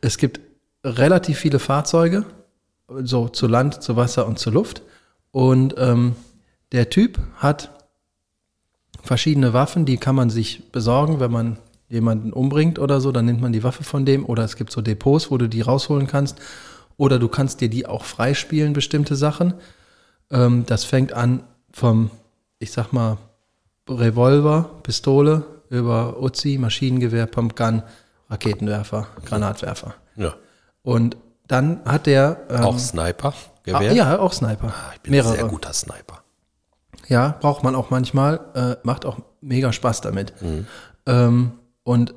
Es gibt relativ viele Fahrzeuge, so zu Land, zu Wasser und zu Luft. Und ähm, der Typ hat verschiedene Waffen, die kann man sich besorgen, wenn man jemanden umbringt oder so, dann nimmt man die Waffe von dem. Oder es gibt so Depots, wo du die rausholen kannst. Oder du kannst dir die auch freispielen, bestimmte Sachen. Ähm, das fängt an vom, ich sag mal, Revolver, Pistole, über Uzi, Maschinengewehr, Pumpgun, Raketenwerfer, Granatwerfer. Und dann hat der ähm, Auch Sniper? ah, Gewehr? ja, auch Sniper. Ah, ich bin ein sehr guter Sniper. Ja, braucht man auch manchmal, äh, macht auch mega Spaß damit. Ähm, und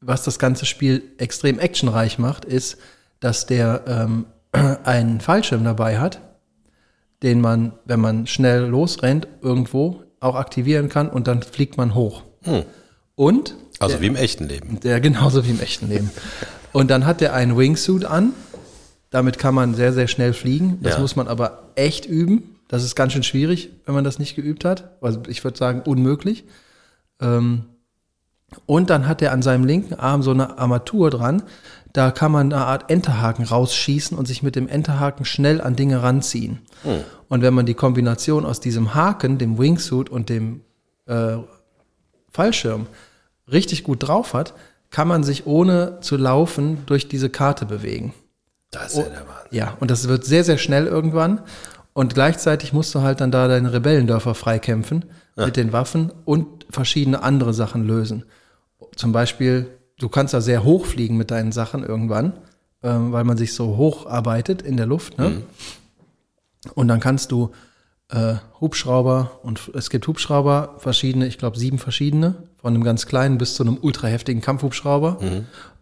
was das ganze Spiel extrem actionreich macht, ist, dass der ähm, einen Fallschirm dabei hat, den man, wenn man schnell losrennt, irgendwo auch aktivieren kann und dann fliegt man hoch. Und Also wie im echten Leben. der genauso wie im echten Leben. Und dann hat er einen Wingsuit an. Damit kann man sehr, sehr schnell fliegen. Das Ja. muss man aber echt üben. Das ist ganz schön schwierig, wenn man das nicht geübt hat. Also ich würde sagen, unmöglich. Ähm, und dann hat er an seinem linken Arm so eine Armatur dran. Da kann man eine Art Enterhaken rausschießen und sich mit dem Enterhaken schnell an Dinge ranziehen. Und wenn man die Kombination aus diesem Haken, dem Wingsuit und dem äh, Fallschirm richtig gut drauf hat, kann man sich ohne zu laufen durch diese Karte bewegen. Das ist ja der Wahnsinn. Ja, und das wird sehr, sehr schnell irgendwann. Und gleichzeitig musst du halt dann da deine Rebellendörfer freikämpfen mit den Waffen und verschiedene andere Sachen lösen. Zum Beispiel, du kannst da sehr hoch fliegen mit deinen Sachen irgendwann, ähm, weil man sich so hoch arbeitet in der Luft. Ne? Und dann kannst du äh, Hubschrauber und es gibt Hubschrauber, verschiedene, ich glaube sieben verschiedene, von einem ganz kleinen bis zu einem ultra heftigen Kampfhubschrauber.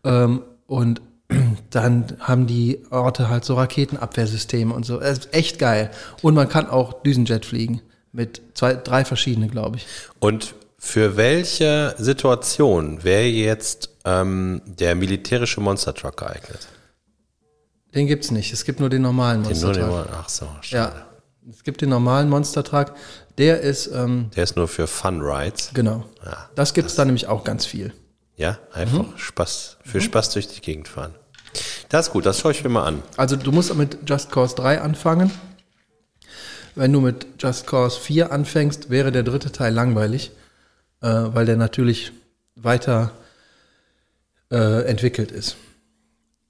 Ähm, und dann haben die Orte halt so Raketenabwehrsysteme und so. Es ist echt geil. Und man kann auch Düsenjet fliegen. Mit zwei, drei verschiedene, glaube ich. Und für welche Situation wäre jetzt ähm, der militärische Monster Truck geeignet? Den gibt's nicht. Es gibt nur den normalen Den Monster nur den, Truck. ach so, schade. Ja. Es gibt den normalen Monster Truck. Der ist, ähm, Der ist nur für Fun Rides. genau. Ja, das gibt's da nämlich auch ganz viel. Ja, einfach Spaß, für Spaß durch die Gegend fahren. Das ist gut, das schaue ich mir mal an. Also du musst mit Just Cause 3 anfangen. Wenn du mit Just Cause 4 anfängst, wäre der dritte Teil langweilig, äh, weil der natürlich weiter äh, entwickelt ist.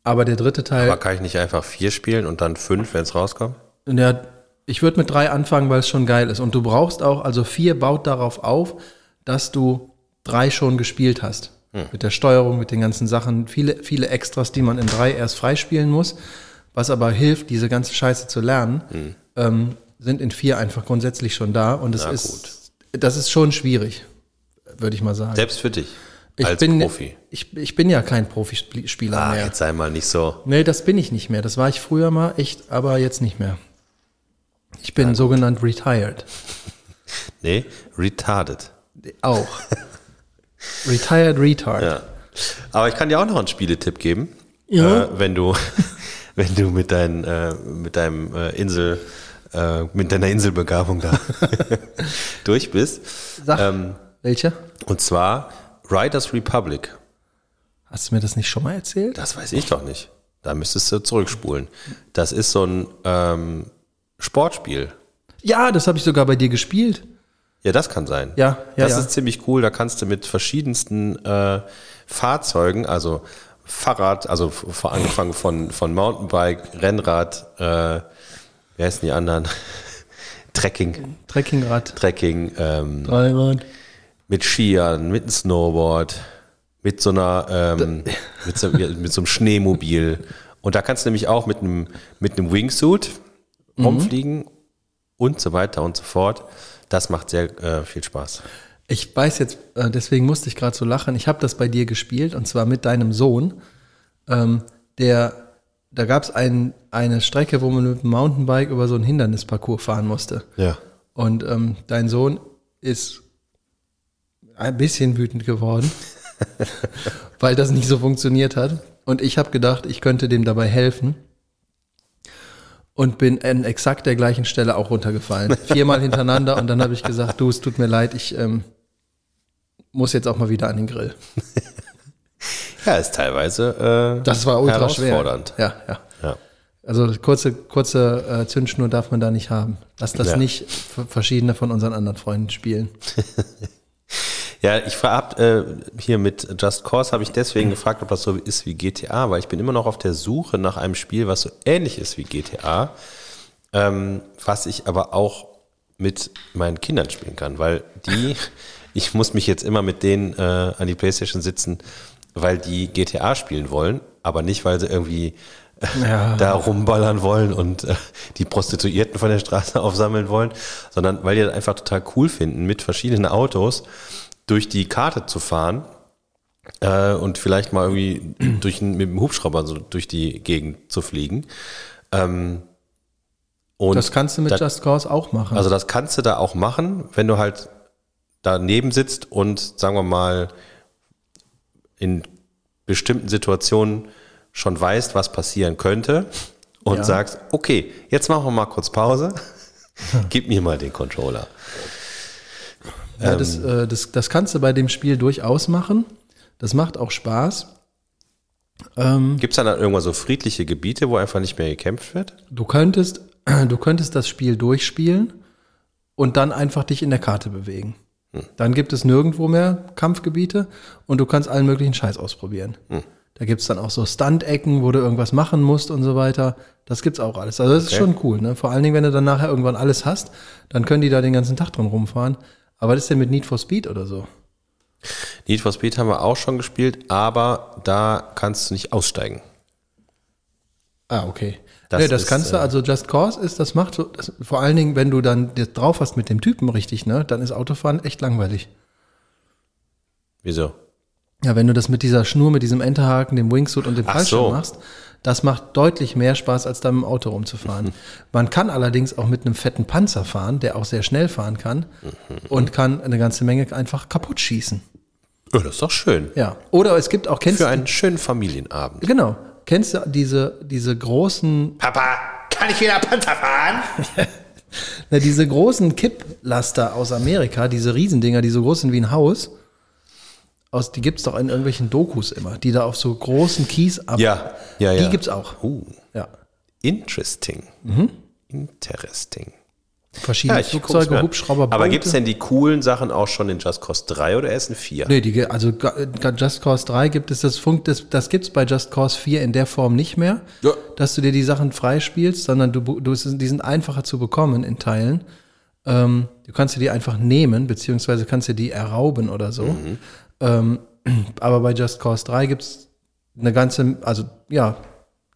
Aber der dritte Teil, Aber kann ich nicht einfach vier spielen und dann fünf, wenn es rauskommt? der, ich würde mit 3 anfangen, weil es schon geil ist. Und du brauchst auch, also 4 baut darauf auf, dass du 3 schon gespielt hast. Mit der Steuerung, mit den ganzen Sachen, viele, viele Extras, die man in 3 erst freispielen muss. Was aber hilft, diese ganze Scheiße zu lernen, ähm, sind in 4 einfach grundsätzlich schon da. Und es ist, das ist schon schwierig, würde ich mal sagen. Selbst für dich. ich als bin, Profi. Ich, ich bin ja kein Profispieler Ah, mehr. jetzt sei mal nicht so. Nee, das bin ich nicht mehr. Das war ich früher mal echt, aber jetzt nicht mehr. Ich bin sogenannt retired. Nee, retarded. Auch. retired Retard. Ja. Aber ich kann dir auch noch einen Spieletipp geben. Ja. Äh, wenn du, wenn du mit, dein, äh, mit deinem äh, Insel, äh, mit deiner Inselbegabung da durch bist. Sag, Ähm, welcher? und zwar Riders Republic. Hast du mir das nicht schon mal erzählt? Das weiß ich doch nicht. Da müsstest du zurückspulen. Das ist so ein ähm, Sportspiel. Ja, das habe ich sogar bei dir gespielt. Ja, das kann sein. Ja, ja, Das ja. ist ziemlich cool. Da kannst du mit verschiedensten äh, Fahrzeugen, also Fahrrad, also vor angefangen von, von Mountainbike, Rennrad, äh, wie heißen die anderen? Trekking, Trekkingrad. Trekking, ähm, Dreirad. mit Skiern, mit einem Snowboard, mit so einer, ähm, mit, so, mit so einem Schneemobil. Und da kannst du nämlich auch mit einem, mit einem Wingsuit rumfliegen und so weiter und so fort. Das macht sehr äh, viel Spaß. Ich weiß jetzt, äh, deswegen musste ich gerade so lachen. Ich habe das bei dir gespielt und zwar mit deinem Sohn. Ähm, der, da gab es ein, eine Strecke, wo man mit dem Mountainbike über so einen Hindernisparcours fahren musste. Ja. Und ähm, dein Sohn ist ein bisschen wütend geworden, weil das nicht so funktioniert hat. Und ich habe gedacht, ich könnte dem dabei helfen. Und bin an exakt der gleichen Stelle auch runtergefallen. Viermal hintereinander. Und dann habe ich gesagt, du, es tut mir leid, ich ähm, muss jetzt auch mal wieder an den Grill. Ja, ist teilweise äh, Das war ultra schwer. herausfordernd. Ja, ja. Ja. Also kurze, kurze äh, Zündschnur darf man da nicht haben. Lass das Ja. nicht verschiedene von unseren anderen Freunden spielen. Ja, ich frage äh, hier mit Just Cause habe ich deswegen gefragt, ob das so ist wie GTA, weil ich bin immer noch auf der Suche nach einem Spiel, was so ähnlich ist wie GTA, ähm, was ich aber auch mit meinen Kindern spielen kann, weil die, ich muss mich jetzt immer mit denen äh, an die Playstation sitzen, weil die GTA spielen wollen, aber nicht, weil sie irgendwie äh, Ja. da rumballern wollen und äh, die Prostituierten von der Straße aufsammeln wollen, sondern weil die das einfach total cool finden, mit verschiedenen Autos durch die Karte zu fahren äh, und vielleicht mal irgendwie durch, mit dem Hubschrauber so durch die Gegend zu fliegen. Ähm, und Das kannst du mit das- Just Cause auch machen. also das kannst du da auch machen, wenn du halt daneben sitzt und sagen wir mal in bestimmten Situationen schon weißt, was passieren könnte und Ja. sagst, okay, jetzt machen wir mal kurz Pause, gib mir mal den Controller. Ja, das, äh, das, das kannst du bei dem Spiel durchaus machen. Das macht auch Spaß. Ähm, Gibt es dann irgendwann so friedliche Gebiete, wo einfach nicht mehr gekämpft wird? du könntest, du könntest das Spiel durchspielen und dann einfach dich in der Karte bewegen. Dann gibt es nirgendwo mehr Kampfgebiete und du kannst allen möglichen Scheiß ausprobieren. Da gibt es dann auch so Stunt-Ecken, wo du irgendwas machen musst und so weiter. Das gibt's auch alles. Also das ist Okay. schon cool, ne? Vor allen Dingen, wenn du dann nachher irgendwann alles hast, dann können die da den ganzen Tag drin rumfahren. Aber das ist ja mit Need for Speed oder so. Need for Speed haben wir auch schon gespielt, aber da kannst du nicht aussteigen. Ah, okay. Das nee, das ist, kannst du, äh, also Just Cause ist, das macht so, das, vor allen Dingen, wenn du dann drauf hast mit dem Typen richtig, ne, dann ist Autofahren echt langweilig. Wieso? Ja, wenn du das mit dieser Schnur, mit diesem Enterhaken, dem Wingsuit und dem Fallschirm so. machst, das macht deutlich mehr Spaß, als da mit dem Auto rumzufahren. Man kann allerdings auch mit einem fetten Panzer fahren, der auch sehr schnell fahren kann und kann eine ganze Menge einfach kaputt schießen. Oh, das ist doch schön. Ja. Oder es gibt auch, kennst Für einen schönen Familienabend. genau, kennst du diese, diese großen Papa, kann ich wieder Panzer fahren? Na, diese großen Kipplaster aus Amerika, diese Riesendinger, die so groß sind wie ein Haus, aus, die gibt's doch in irgendwelchen Dokus immer, die da auf so großen Kies ab. Ja, ja, ja. Die gibt's auch. Uh, Ja. interesting. Interesting. Verschiedene guck's Flugzeuge. Hubschrauber, Aber Boote. gibt es denn die coolen Sachen auch schon in Just Cause 3 oder erst in 4? Nee, die, also ga- Just Cause 3 gibt es das Funk, das, das gibt's bei Just Cause 4 in der Form nicht mehr, Ja. dass du dir die Sachen freispielst, sondern du, du, die sind einfacher zu bekommen in Teilen. Ähm, du kannst dir die einfach nehmen, beziehungsweise kannst dir die errauben oder so. Mhm. Ähm, aber bei Just Cause 3 gibt's eine ganze, also ja,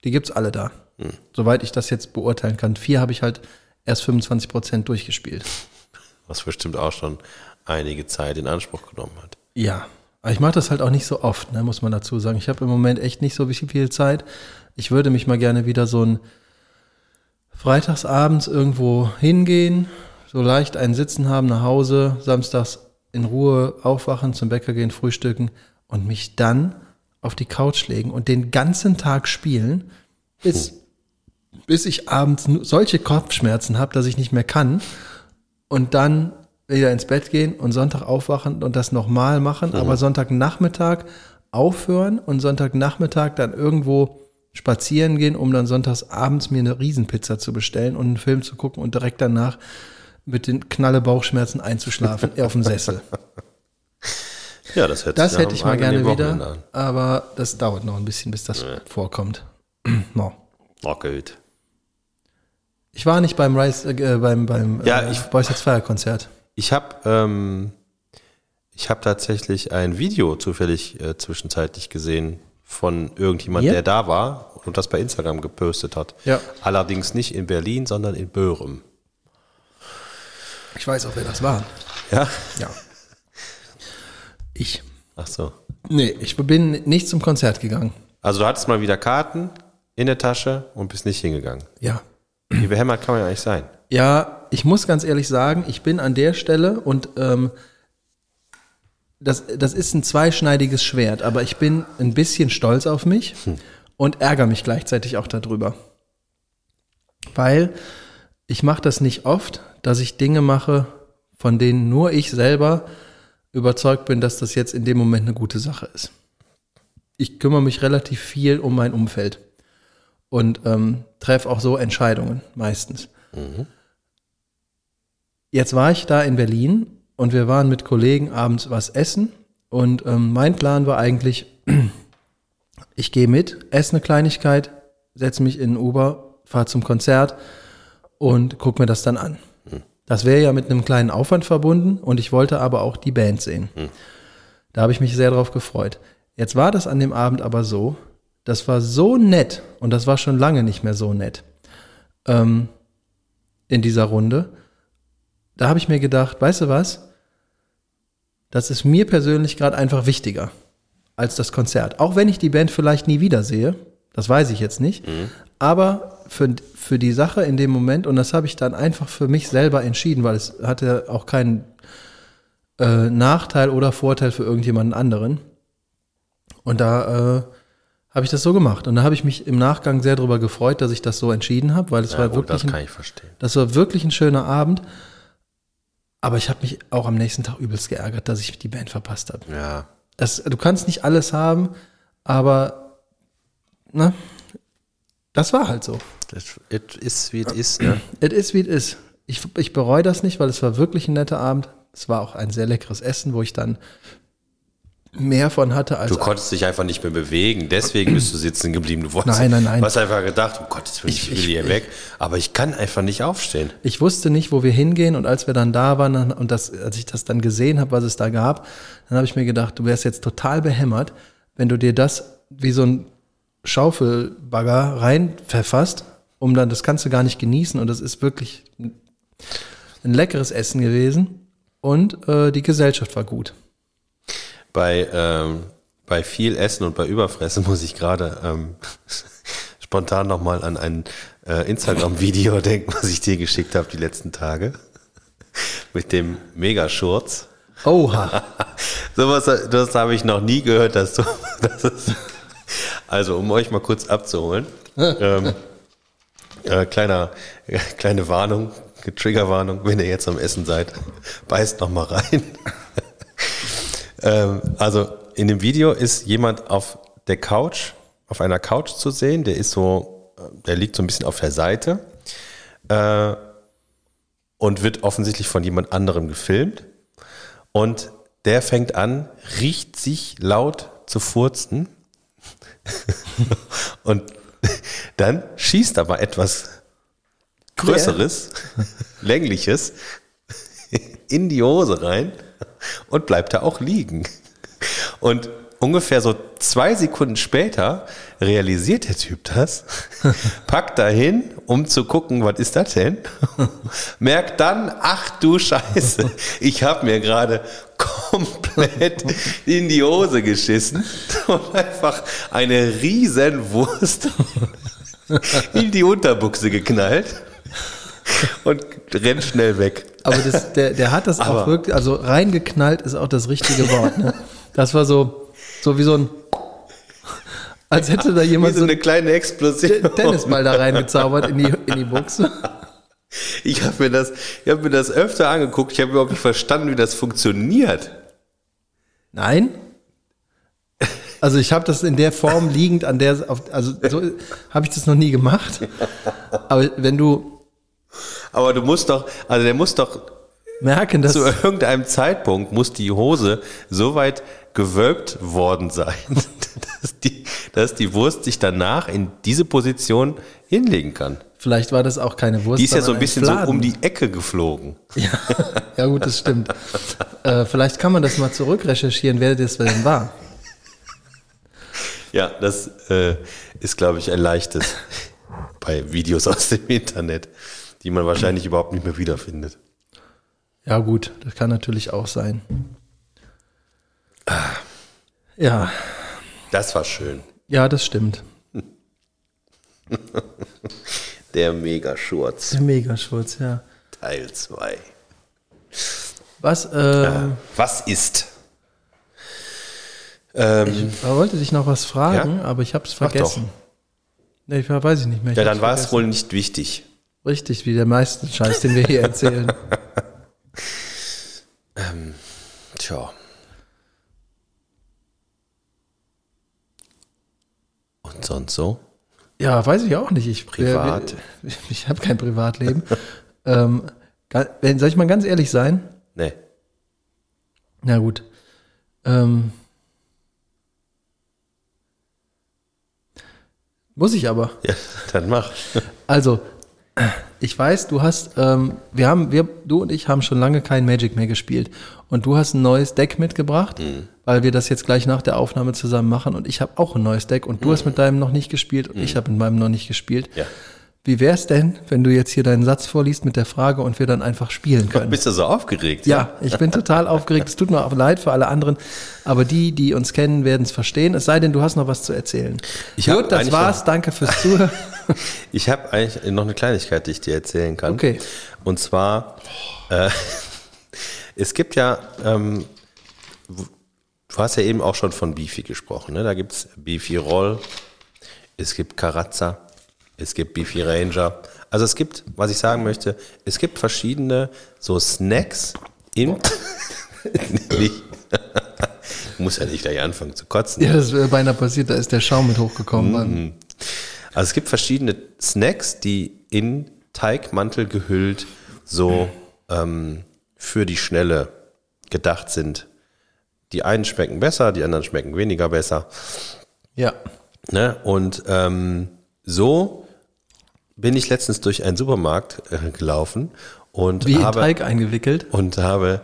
die gibt's alle da. Mhm. Soweit ich das jetzt beurteilen kann. 4 habe ich halt erst 25 Prozent durchgespielt. Was bestimmt auch schon einige Zeit in Anspruch genommen hat. Ja, aber ich mache das halt auch nicht so oft, ne, muss man dazu sagen. Ich habe im Moment echt nicht so viel Zeit. Ich würde mich mal gerne wieder so ein freitagsabends irgendwo hingehen, so leicht einen Sitzen haben nach Hause, samstags in Ruhe aufwachen, zum Bäcker gehen, frühstücken und mich dann auf die Couch legen und den ganzen Tag spielen, bis, bis ich abends solche Kopfschmerzen habe, dass ich nicht mehr kann und dann wieder ins Bett gehen und Sonntag aufwachen und das nochmal machen, aber Sonntagnachmittag aufhören und Sonntagnachmittag dann irgendwo spazieren gehen, um dann sonntags abends mir eine Riesenpizza zu bestellen und einen Film zu gucken und direkt danach mit den knalle Bauchschmerzen einzuschlafen auf dem Sessel. Ja, das hätte Das hätte ich mal gerne wieder, aber das dauert noch ein bisschen, bis das vorkommt. no. Oh, gut. Ich war nicht beim Rise, äh, beim, beim Ja, äh, ich- Boys Hits Fire Konzert. Ich habe ähm, ich hab tatsächlich ein Video zufällig äh, zwischenzeitlich gesehen von irgendjemand, Mir? der da war und das bei Instagram gepostet hat. Ja. Allerdings nicht in Berlin, sondern in Böhren. Ich weiß auch, wer das war. Ja? Ja. Ich. Ach so. Nee, ich bin nicht zum Konzert gegangen. Also du hattest mal wieder Karten in der Tasche und bist nicht hingegangen. Ja. Wie behämmert kann man ja eigentlich sein? Ja, ich muss ganz ehrlich sagen, ich bin an der Stelle und ähm, das, das ist ein zweischneidiges Schwert, aber ich bin ein bisschen stolz auf mich und ärgere mich gleichzeitig auch darüber. Weil ich mache das nicht oft, dass ich Dinge mache, von denen nur ich selber überzeugt bin, dass das jetzt in dem Moment eine gute Sache ist. Ich kümmere mich relativ viel um mein Umfeld und ähm, treffe auch so Entscheidungen meistens. Jetzt war ich da in Berlin und wir waren mit Kollegen abends was essen und ähm, mein Plan war eigentlich, ich gehe mit, esse eine Kleinigkeit, setze mich in ein Uber, fahre zum Konzert und guck mir das dann an. Das wäre ja mit einem kleinen Aufwand verbunden und ich wollte aber auch die Band sehen. Da habe ich mich sehr drauf gefreut. Jetzt war das an dem Abend aber so, das war so nett und das war schon lange nicht mehr so nett ähm, in dieser Runde. Da habe ich mir gedacht, weißt du was? Das ist mir persönlich gerade einfach wichtiger als das Konzert. Auch wenn ich die Band vielleicht nie wiedersehe, das weiß ich jetzt nicht, aber für, für die Sache in dem Moment, und das habe ich dann einfach für mich selber entschieden, weil es hatte auch keinen äh, Nachteil oder Vorteil für irgendjemanden anderen. Und da äh, habe ich das so gemacht. Und da habe ich mich im Nachgang sehr darüber gefreut, dass ich das so entschieden habe, weil es war oh, wirklich das ein, kann ich verstehen. das war wirklich ein schöner Abend. Aber ich habe mich auch am nächsten Tag übelst geärgert, dass ich die Band verpasst habe. Ja. Das, du kannst nicht alles haben, aber ne, das war halt so. Es ist, wie es ist, ne? Es ist, wie es ist. Ich, ich bereue das nicht, weil es war wirklich ein netter Abend. Es war auch ein sehr leckeres Essen, wo ich dann mehr von hatte als Du konntest dich einfach nicht mehr bewegen, deswegen bist du sitzen geblieben. Du wolltest, Nein, nein, nein. Du hast einfach gedacht, um Gottes Willen, ich, Ich- will ich- hier ich- weg. Aber ich kann einfach nicht aufstehen. ich wusste nicht, wo wir hingehen und als wir dann da waren und das, als ich das dann gesehen habe, was es da gab, dann habe ich mir gedacht, du wärst jetzt total behämmert, wenn du dir das wie so ein Schaufelbagger rein verfasst, um dann das kannst du gar nicht genießen. Und das ist wirklich ein, leckeres Essen gewesen. Und äh, die Gesellschaft war gut. Bei, ähm, bei viel Essen und bei Überfressen muss ich gerade ähm, spontan nochmal an ein äh, Instagram-Video denken, was ich dir geschickt habe die letzten Tage. Mit dem Megaschurz. Oha. Sowas, das habe ich noch nie gehört, dass du, das ist, also um euch mal kurz abzuholen. ähm, äh, kleiner, kleine Warnung, Triggerwarnung, wenn ihr jetzt am Essen seid, beißt noch mal rein. ähm, also in dem Video ist jemand auf der Couch, auf einer Couch zu sehen, der ist so, äh, der liegt so ein bisschen auf der Seite äh, und wird offensichtlich von jemand anderem gefilmt. Und der fängt an, riecht sich laut zu furzen. und dann schießt aber etwas Größeres, längliches in die Hose rein und bleibt da auch liegen. Und ungefähr so zwei Sekunden später realisiert der Typ das, packt dahin, um zu gucken, was ist das denn? Merkt dann, ach du Scheiße, ich habe mir gerade komplett in die Hose geschissen und einfach eine riesen Wurst in die Unterbuchse geknallt und rennt schnell weg. Aber das, der, der hat das Aber- auch wirklich, also reingeknallt ist auch das richtige Wort. Ne? Das war so, so wie so ein, als hätte da Wie jemand so so eine kleine Explosion. Tennisball da reingezaubert in die, in die Buchse. Ich habe mir, das- ich hab mir das öfter angeguckt. Ich habe überhaupt nicht verstanden, wie das funktioniert. Nein? Also ich habe das in der Form liegend an der, auf, also so habe ich das noch nie gemacht. Aber wenn du Aber du musst doch, also der muss doch merken, dass zu irgendeinem Zeitpunkt muss die Hose so weit gewölbt worden sein, dass die, dass die Wurst sich danach in diese Position hinlegen kann. vielleicht war das auch keine Wurst. Die ist ja so ein bisschen so Fladen. um die Ecke geflogen. Ja, ja gut, das stimmt. äh, vielleicht kann man das mal zurückrecherchieren, wer das denn war. Ja, das äh, ist, glaube ich, ein leichtes bei Videos aus dem Internet, die man wahrscheinlich überhaupt nicht mehr wiederfindet. Ja gut, das kann natürlich auch sein. Ja, Das war schön. ja, das stimmt. Der Megaschurz, Der Megaschurz, ja. Teil 2. Was, ähm, Was ist? Ähm, ich wollte dich noch was fragen, Ja? aber ich habe es vergessen. Nee, ich weiß ich nicht mehr. Ich ja, dann war es wohl nicht wichtig. Richtig, wie der meiste Scheiß, den wir hier erzählen. Tja. Und sonst so? Ja, weiß ich auch nicht. Ich, Privat. äh, ich habe kein Privatleben. ähm, soll ich mal ganz ehrlich sein? Nee. Na gut. Ähm, muss ich aber. Ja, dann mach. Also, ich weiß, du hast, ähm, wir haben, wir, du und ich haben schon lange kein Magic mehr gespielt. Und du hast ein neues Deck mitgebracht, Mhm. Weil wir das jetzt gleich nach der Aufnahme zusammen machen. Und ich habe auch ein neues Deck. Und du hast mit deinem noch nicht gespielt und ich habe mit meinem noch nicht gespielt. Mhm. Ja. Wie wär's denn, wenn du jetzt hier deinen Satz vorliest mit der Frage und wir dann einfach spielen können? Bist du so aufgeregt? Ja, ich bin total aufgeregt. Es tut mir auch leid für alle anderen. Aber die, die uns kennen, werden es verstehen. Es sei denn, du hast noch was zu erzählen. Ich Gut, das war's. Danke fürs Zuhören. Ich habe eigentlich noch eine Kleinigkeit, die ich dir erzählen kann. Okay. Und zwar, äh, es gibt ja, ähm, du hast ja eben auch schon von Beefy gesprochen. Ne? Da gibt es Beefy Roll, es gibt Karazza, es gibt Beefy Ranger. Also es gibt, was ich sagen möchte, es gibt verschiedene so Snacks im... muss ja nicht gleich anfangen zu kotzen. Ja, das wäre beinahe passiert. Da ist der Schaum mit hochgekommen. Mann. Also es gibt verschiedene Snacks, die in Teigmantel gehüllt so ähm, für die Schnelle gedacht sind. Die einen schmecken besser, die anderen schmecken weniger besser. Ja. Ne? Und ähm, so bin ich letztens durch einen Supermarkt äh, gelaufen und Wie habe, Teig eingewickelt. und habe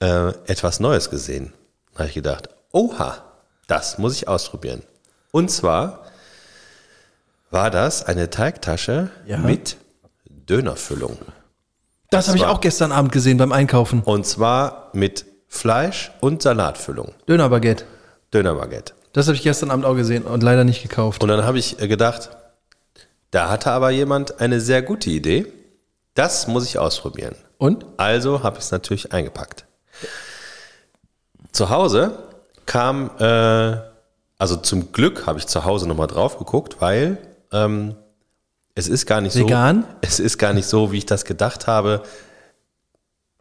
äh, etwas Neues gesehen. Da habe ich gedacht, oha, das muss ich ausprobieren. Und zwar war das eine Teigtasche Ja. mit Dönerfüllung. Das habe ich auch gestern Abend gesehen beim Einkaufen. Und zwar mit Fleisch und Salatfüllung. Dönerbaguette. Dönerbaguette. Das habe ich gestern Abend auch gesehen und leider nicht gekauft. Und dann habe ich äh, gedacht, da hatte aber jemand eine sehr gute Idee. Das muss ich ausprobieren. Und? Also habe ich es natürlich eingepackt. Zu Hause kam, äh, also zum Glück habe ich zu Hause nochmal drauf geguckt, weil ähm, es ist gar nicht Vegan? so. Es ist gar nicht so, wie ich das gedacht habe.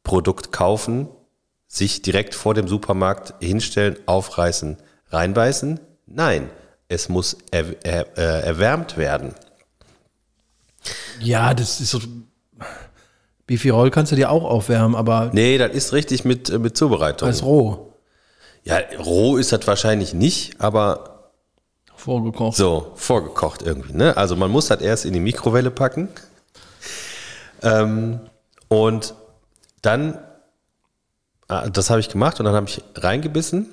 Produkt kaufen, sich direkt vor dem Supermarkt hinstellen, aufreißen, reinbeißen. Nein, es muss er, er, äh, erwärmt werden. Ja, das ist so. Beefy-Roll kannst du dir auch aufwärmen, aber Nee, das ist richtig mit, äh, mit Zubereitung. als roh. Ja, roh ist das wahrscheinlich nicht, aber Vorgekocht. so vorgekocht irgendwie. Ne? Also man muss das erst in die Mikrowelle packen ähm, und dann, das habe ich gemacht und dann habe ich reingebissen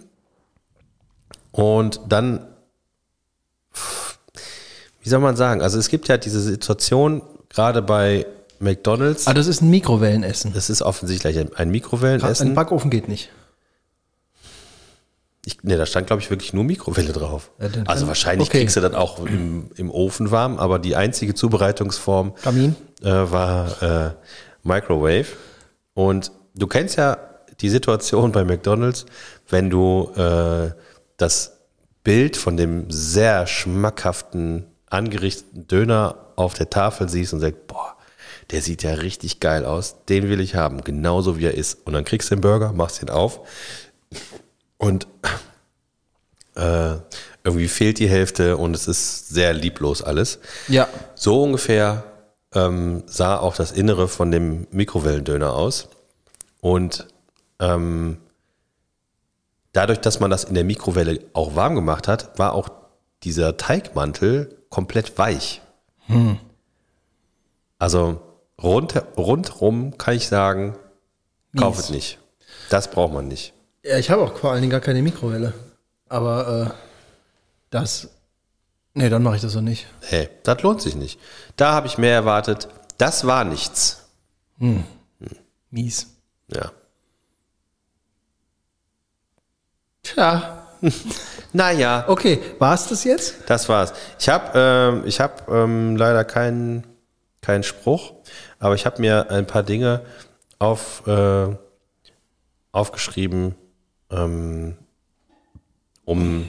und dann, wie soll man sagen, also es gibt ja diese Situation, gerade bei McDonalds, Ah, das ist ein Mikrowellenessen. das ist offensichtlich ein, ein Ein Mikrowellenessen. Backofen geht nicht. Ich, nee, da stand, glaube ich, wirklich nur Mikrowelle drauf. Ja, dann also wahrscheinlich okay. kriegst du das auch im, im Ofen warm, aber die einzige Zubereitungsform äh, war äh, Microwave. Und du kennst ja die Situation bei McDonalds, wenn du äh, das Bild von dem sehr schmackhaften, angerichteten Döner auf der Tafel siehst und sagst, boah, der sieht ja richtig geil aus, den will ich haben, genauso wie er ist. Und dann kriegst du den Burger, machst ihn auf und äh, irgendwie fehlt die Hälfte und es ist sehr lieblos alles. Ja. So ungefähr ähm, sah auch das Innere von dem Mikrowellendöner aus. Und ähm, dadurch, dass man das in der Mikrowelle auch warm gemacht hat, war auch dieser Teigmantel komplett weich. Also rund, rundrum kann ich sagen, kauf es nicht. Das braucht man nicht. Ja, ich habe auch vor allen Dingen gar keine Mikrowelle. Aber äh, das. Nee, dann mache ich das so nicht. Hey, das lohnt sich nicht. Da habe ich mehr erwartet. Das war nichts. Mies. Ja. Tja. Naja, Okay, war es das jetzt? das war's. Ich habe ähm, ich hab, ähm, leider keinen keinen Spruch, aber ich habe mir ein paar Dinge auf, äh, aufgeschrieben, ähm, um,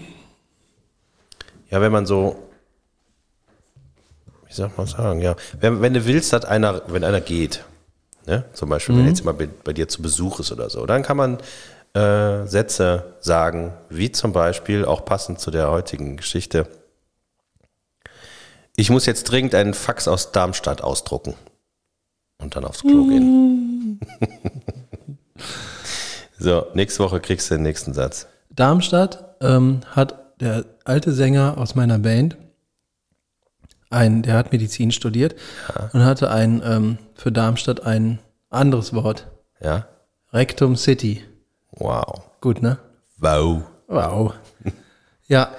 ja, wenn man so, wie soll man sagen, ja, wenn, wenn du willst, dass einer, wenn einer geht, ne? zum Beispiel, wenn jetzt jemand bei, bei dir zu Besuch ist oder so, dann kann man äh, Sätze sagen, wie zum Beispiel, auch passend zu der heutigen Geschichte, ich muss jetzt dringend einen Fax aus Darmstadt ausdrucken und dann aufs Klo gehen. so, nächste Woche kriegst du den nächsten Satz. Darmstadt ähm, hat der alte Sänger aus meiner Band, ein, der hat Medizin studiert und hatte ein ähm, für Darmstadt ein anderes Wort. Ja? Rectum City. Wow. Gut, ne? Wow. Wow. Ja,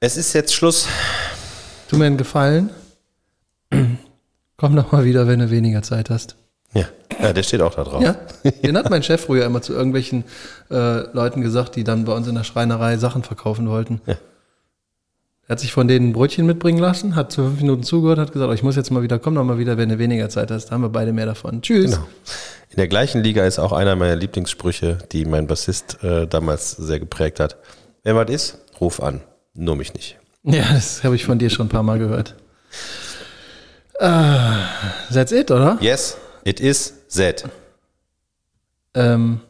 Es ist jetzt Schluss. tu mir einen Gefallen. Komm noch mal wieder, wenn du weniger Zeit hast. Ja, ja der steht auch da drauf. Ja, den hat mein Chef früher immer zu irgendwelchen äh, Leuten gesagt, die dann bei uns in der Schreinerei Sachen verkaufen wollten. Ja. Er hat sich von denen ein Brötchen mitbringen lassen, hat zu fünf Minuten zugehört, hat gesagt, oh, ich muss jetzt mal wieder, komm noch mal wieder, wenn du weniger Zeit hast. Da haben wir beide mehr davon. Tschüss. Genau. In der gleichen Liga ist auch einer meiner Lieblingssprüche, die mein Bassist äh, damals sehr geprägt hat. Wenn was ist, ruf an. Nur mich nicht. Ja, das habe ich von dir schon ein paar Mal gehört. Uh, that's it, oder? Yes, it is Z. Ähm,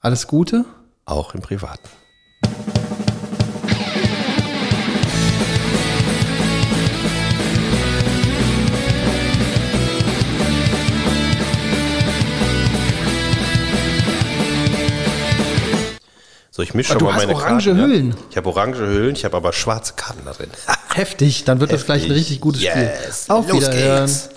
alles Gute. Auch im Privaten. So, ich mische Ah, schon du mal hast meine orange Karten, Hüllen. Ja. Ich habe orange Hüllen, ich habe aber schwarze Karten da drin. Heftig, dann wird das gleich ein Heftig. richtig gutes Yes. Spiel. Auf Los Wiederhören. geht's.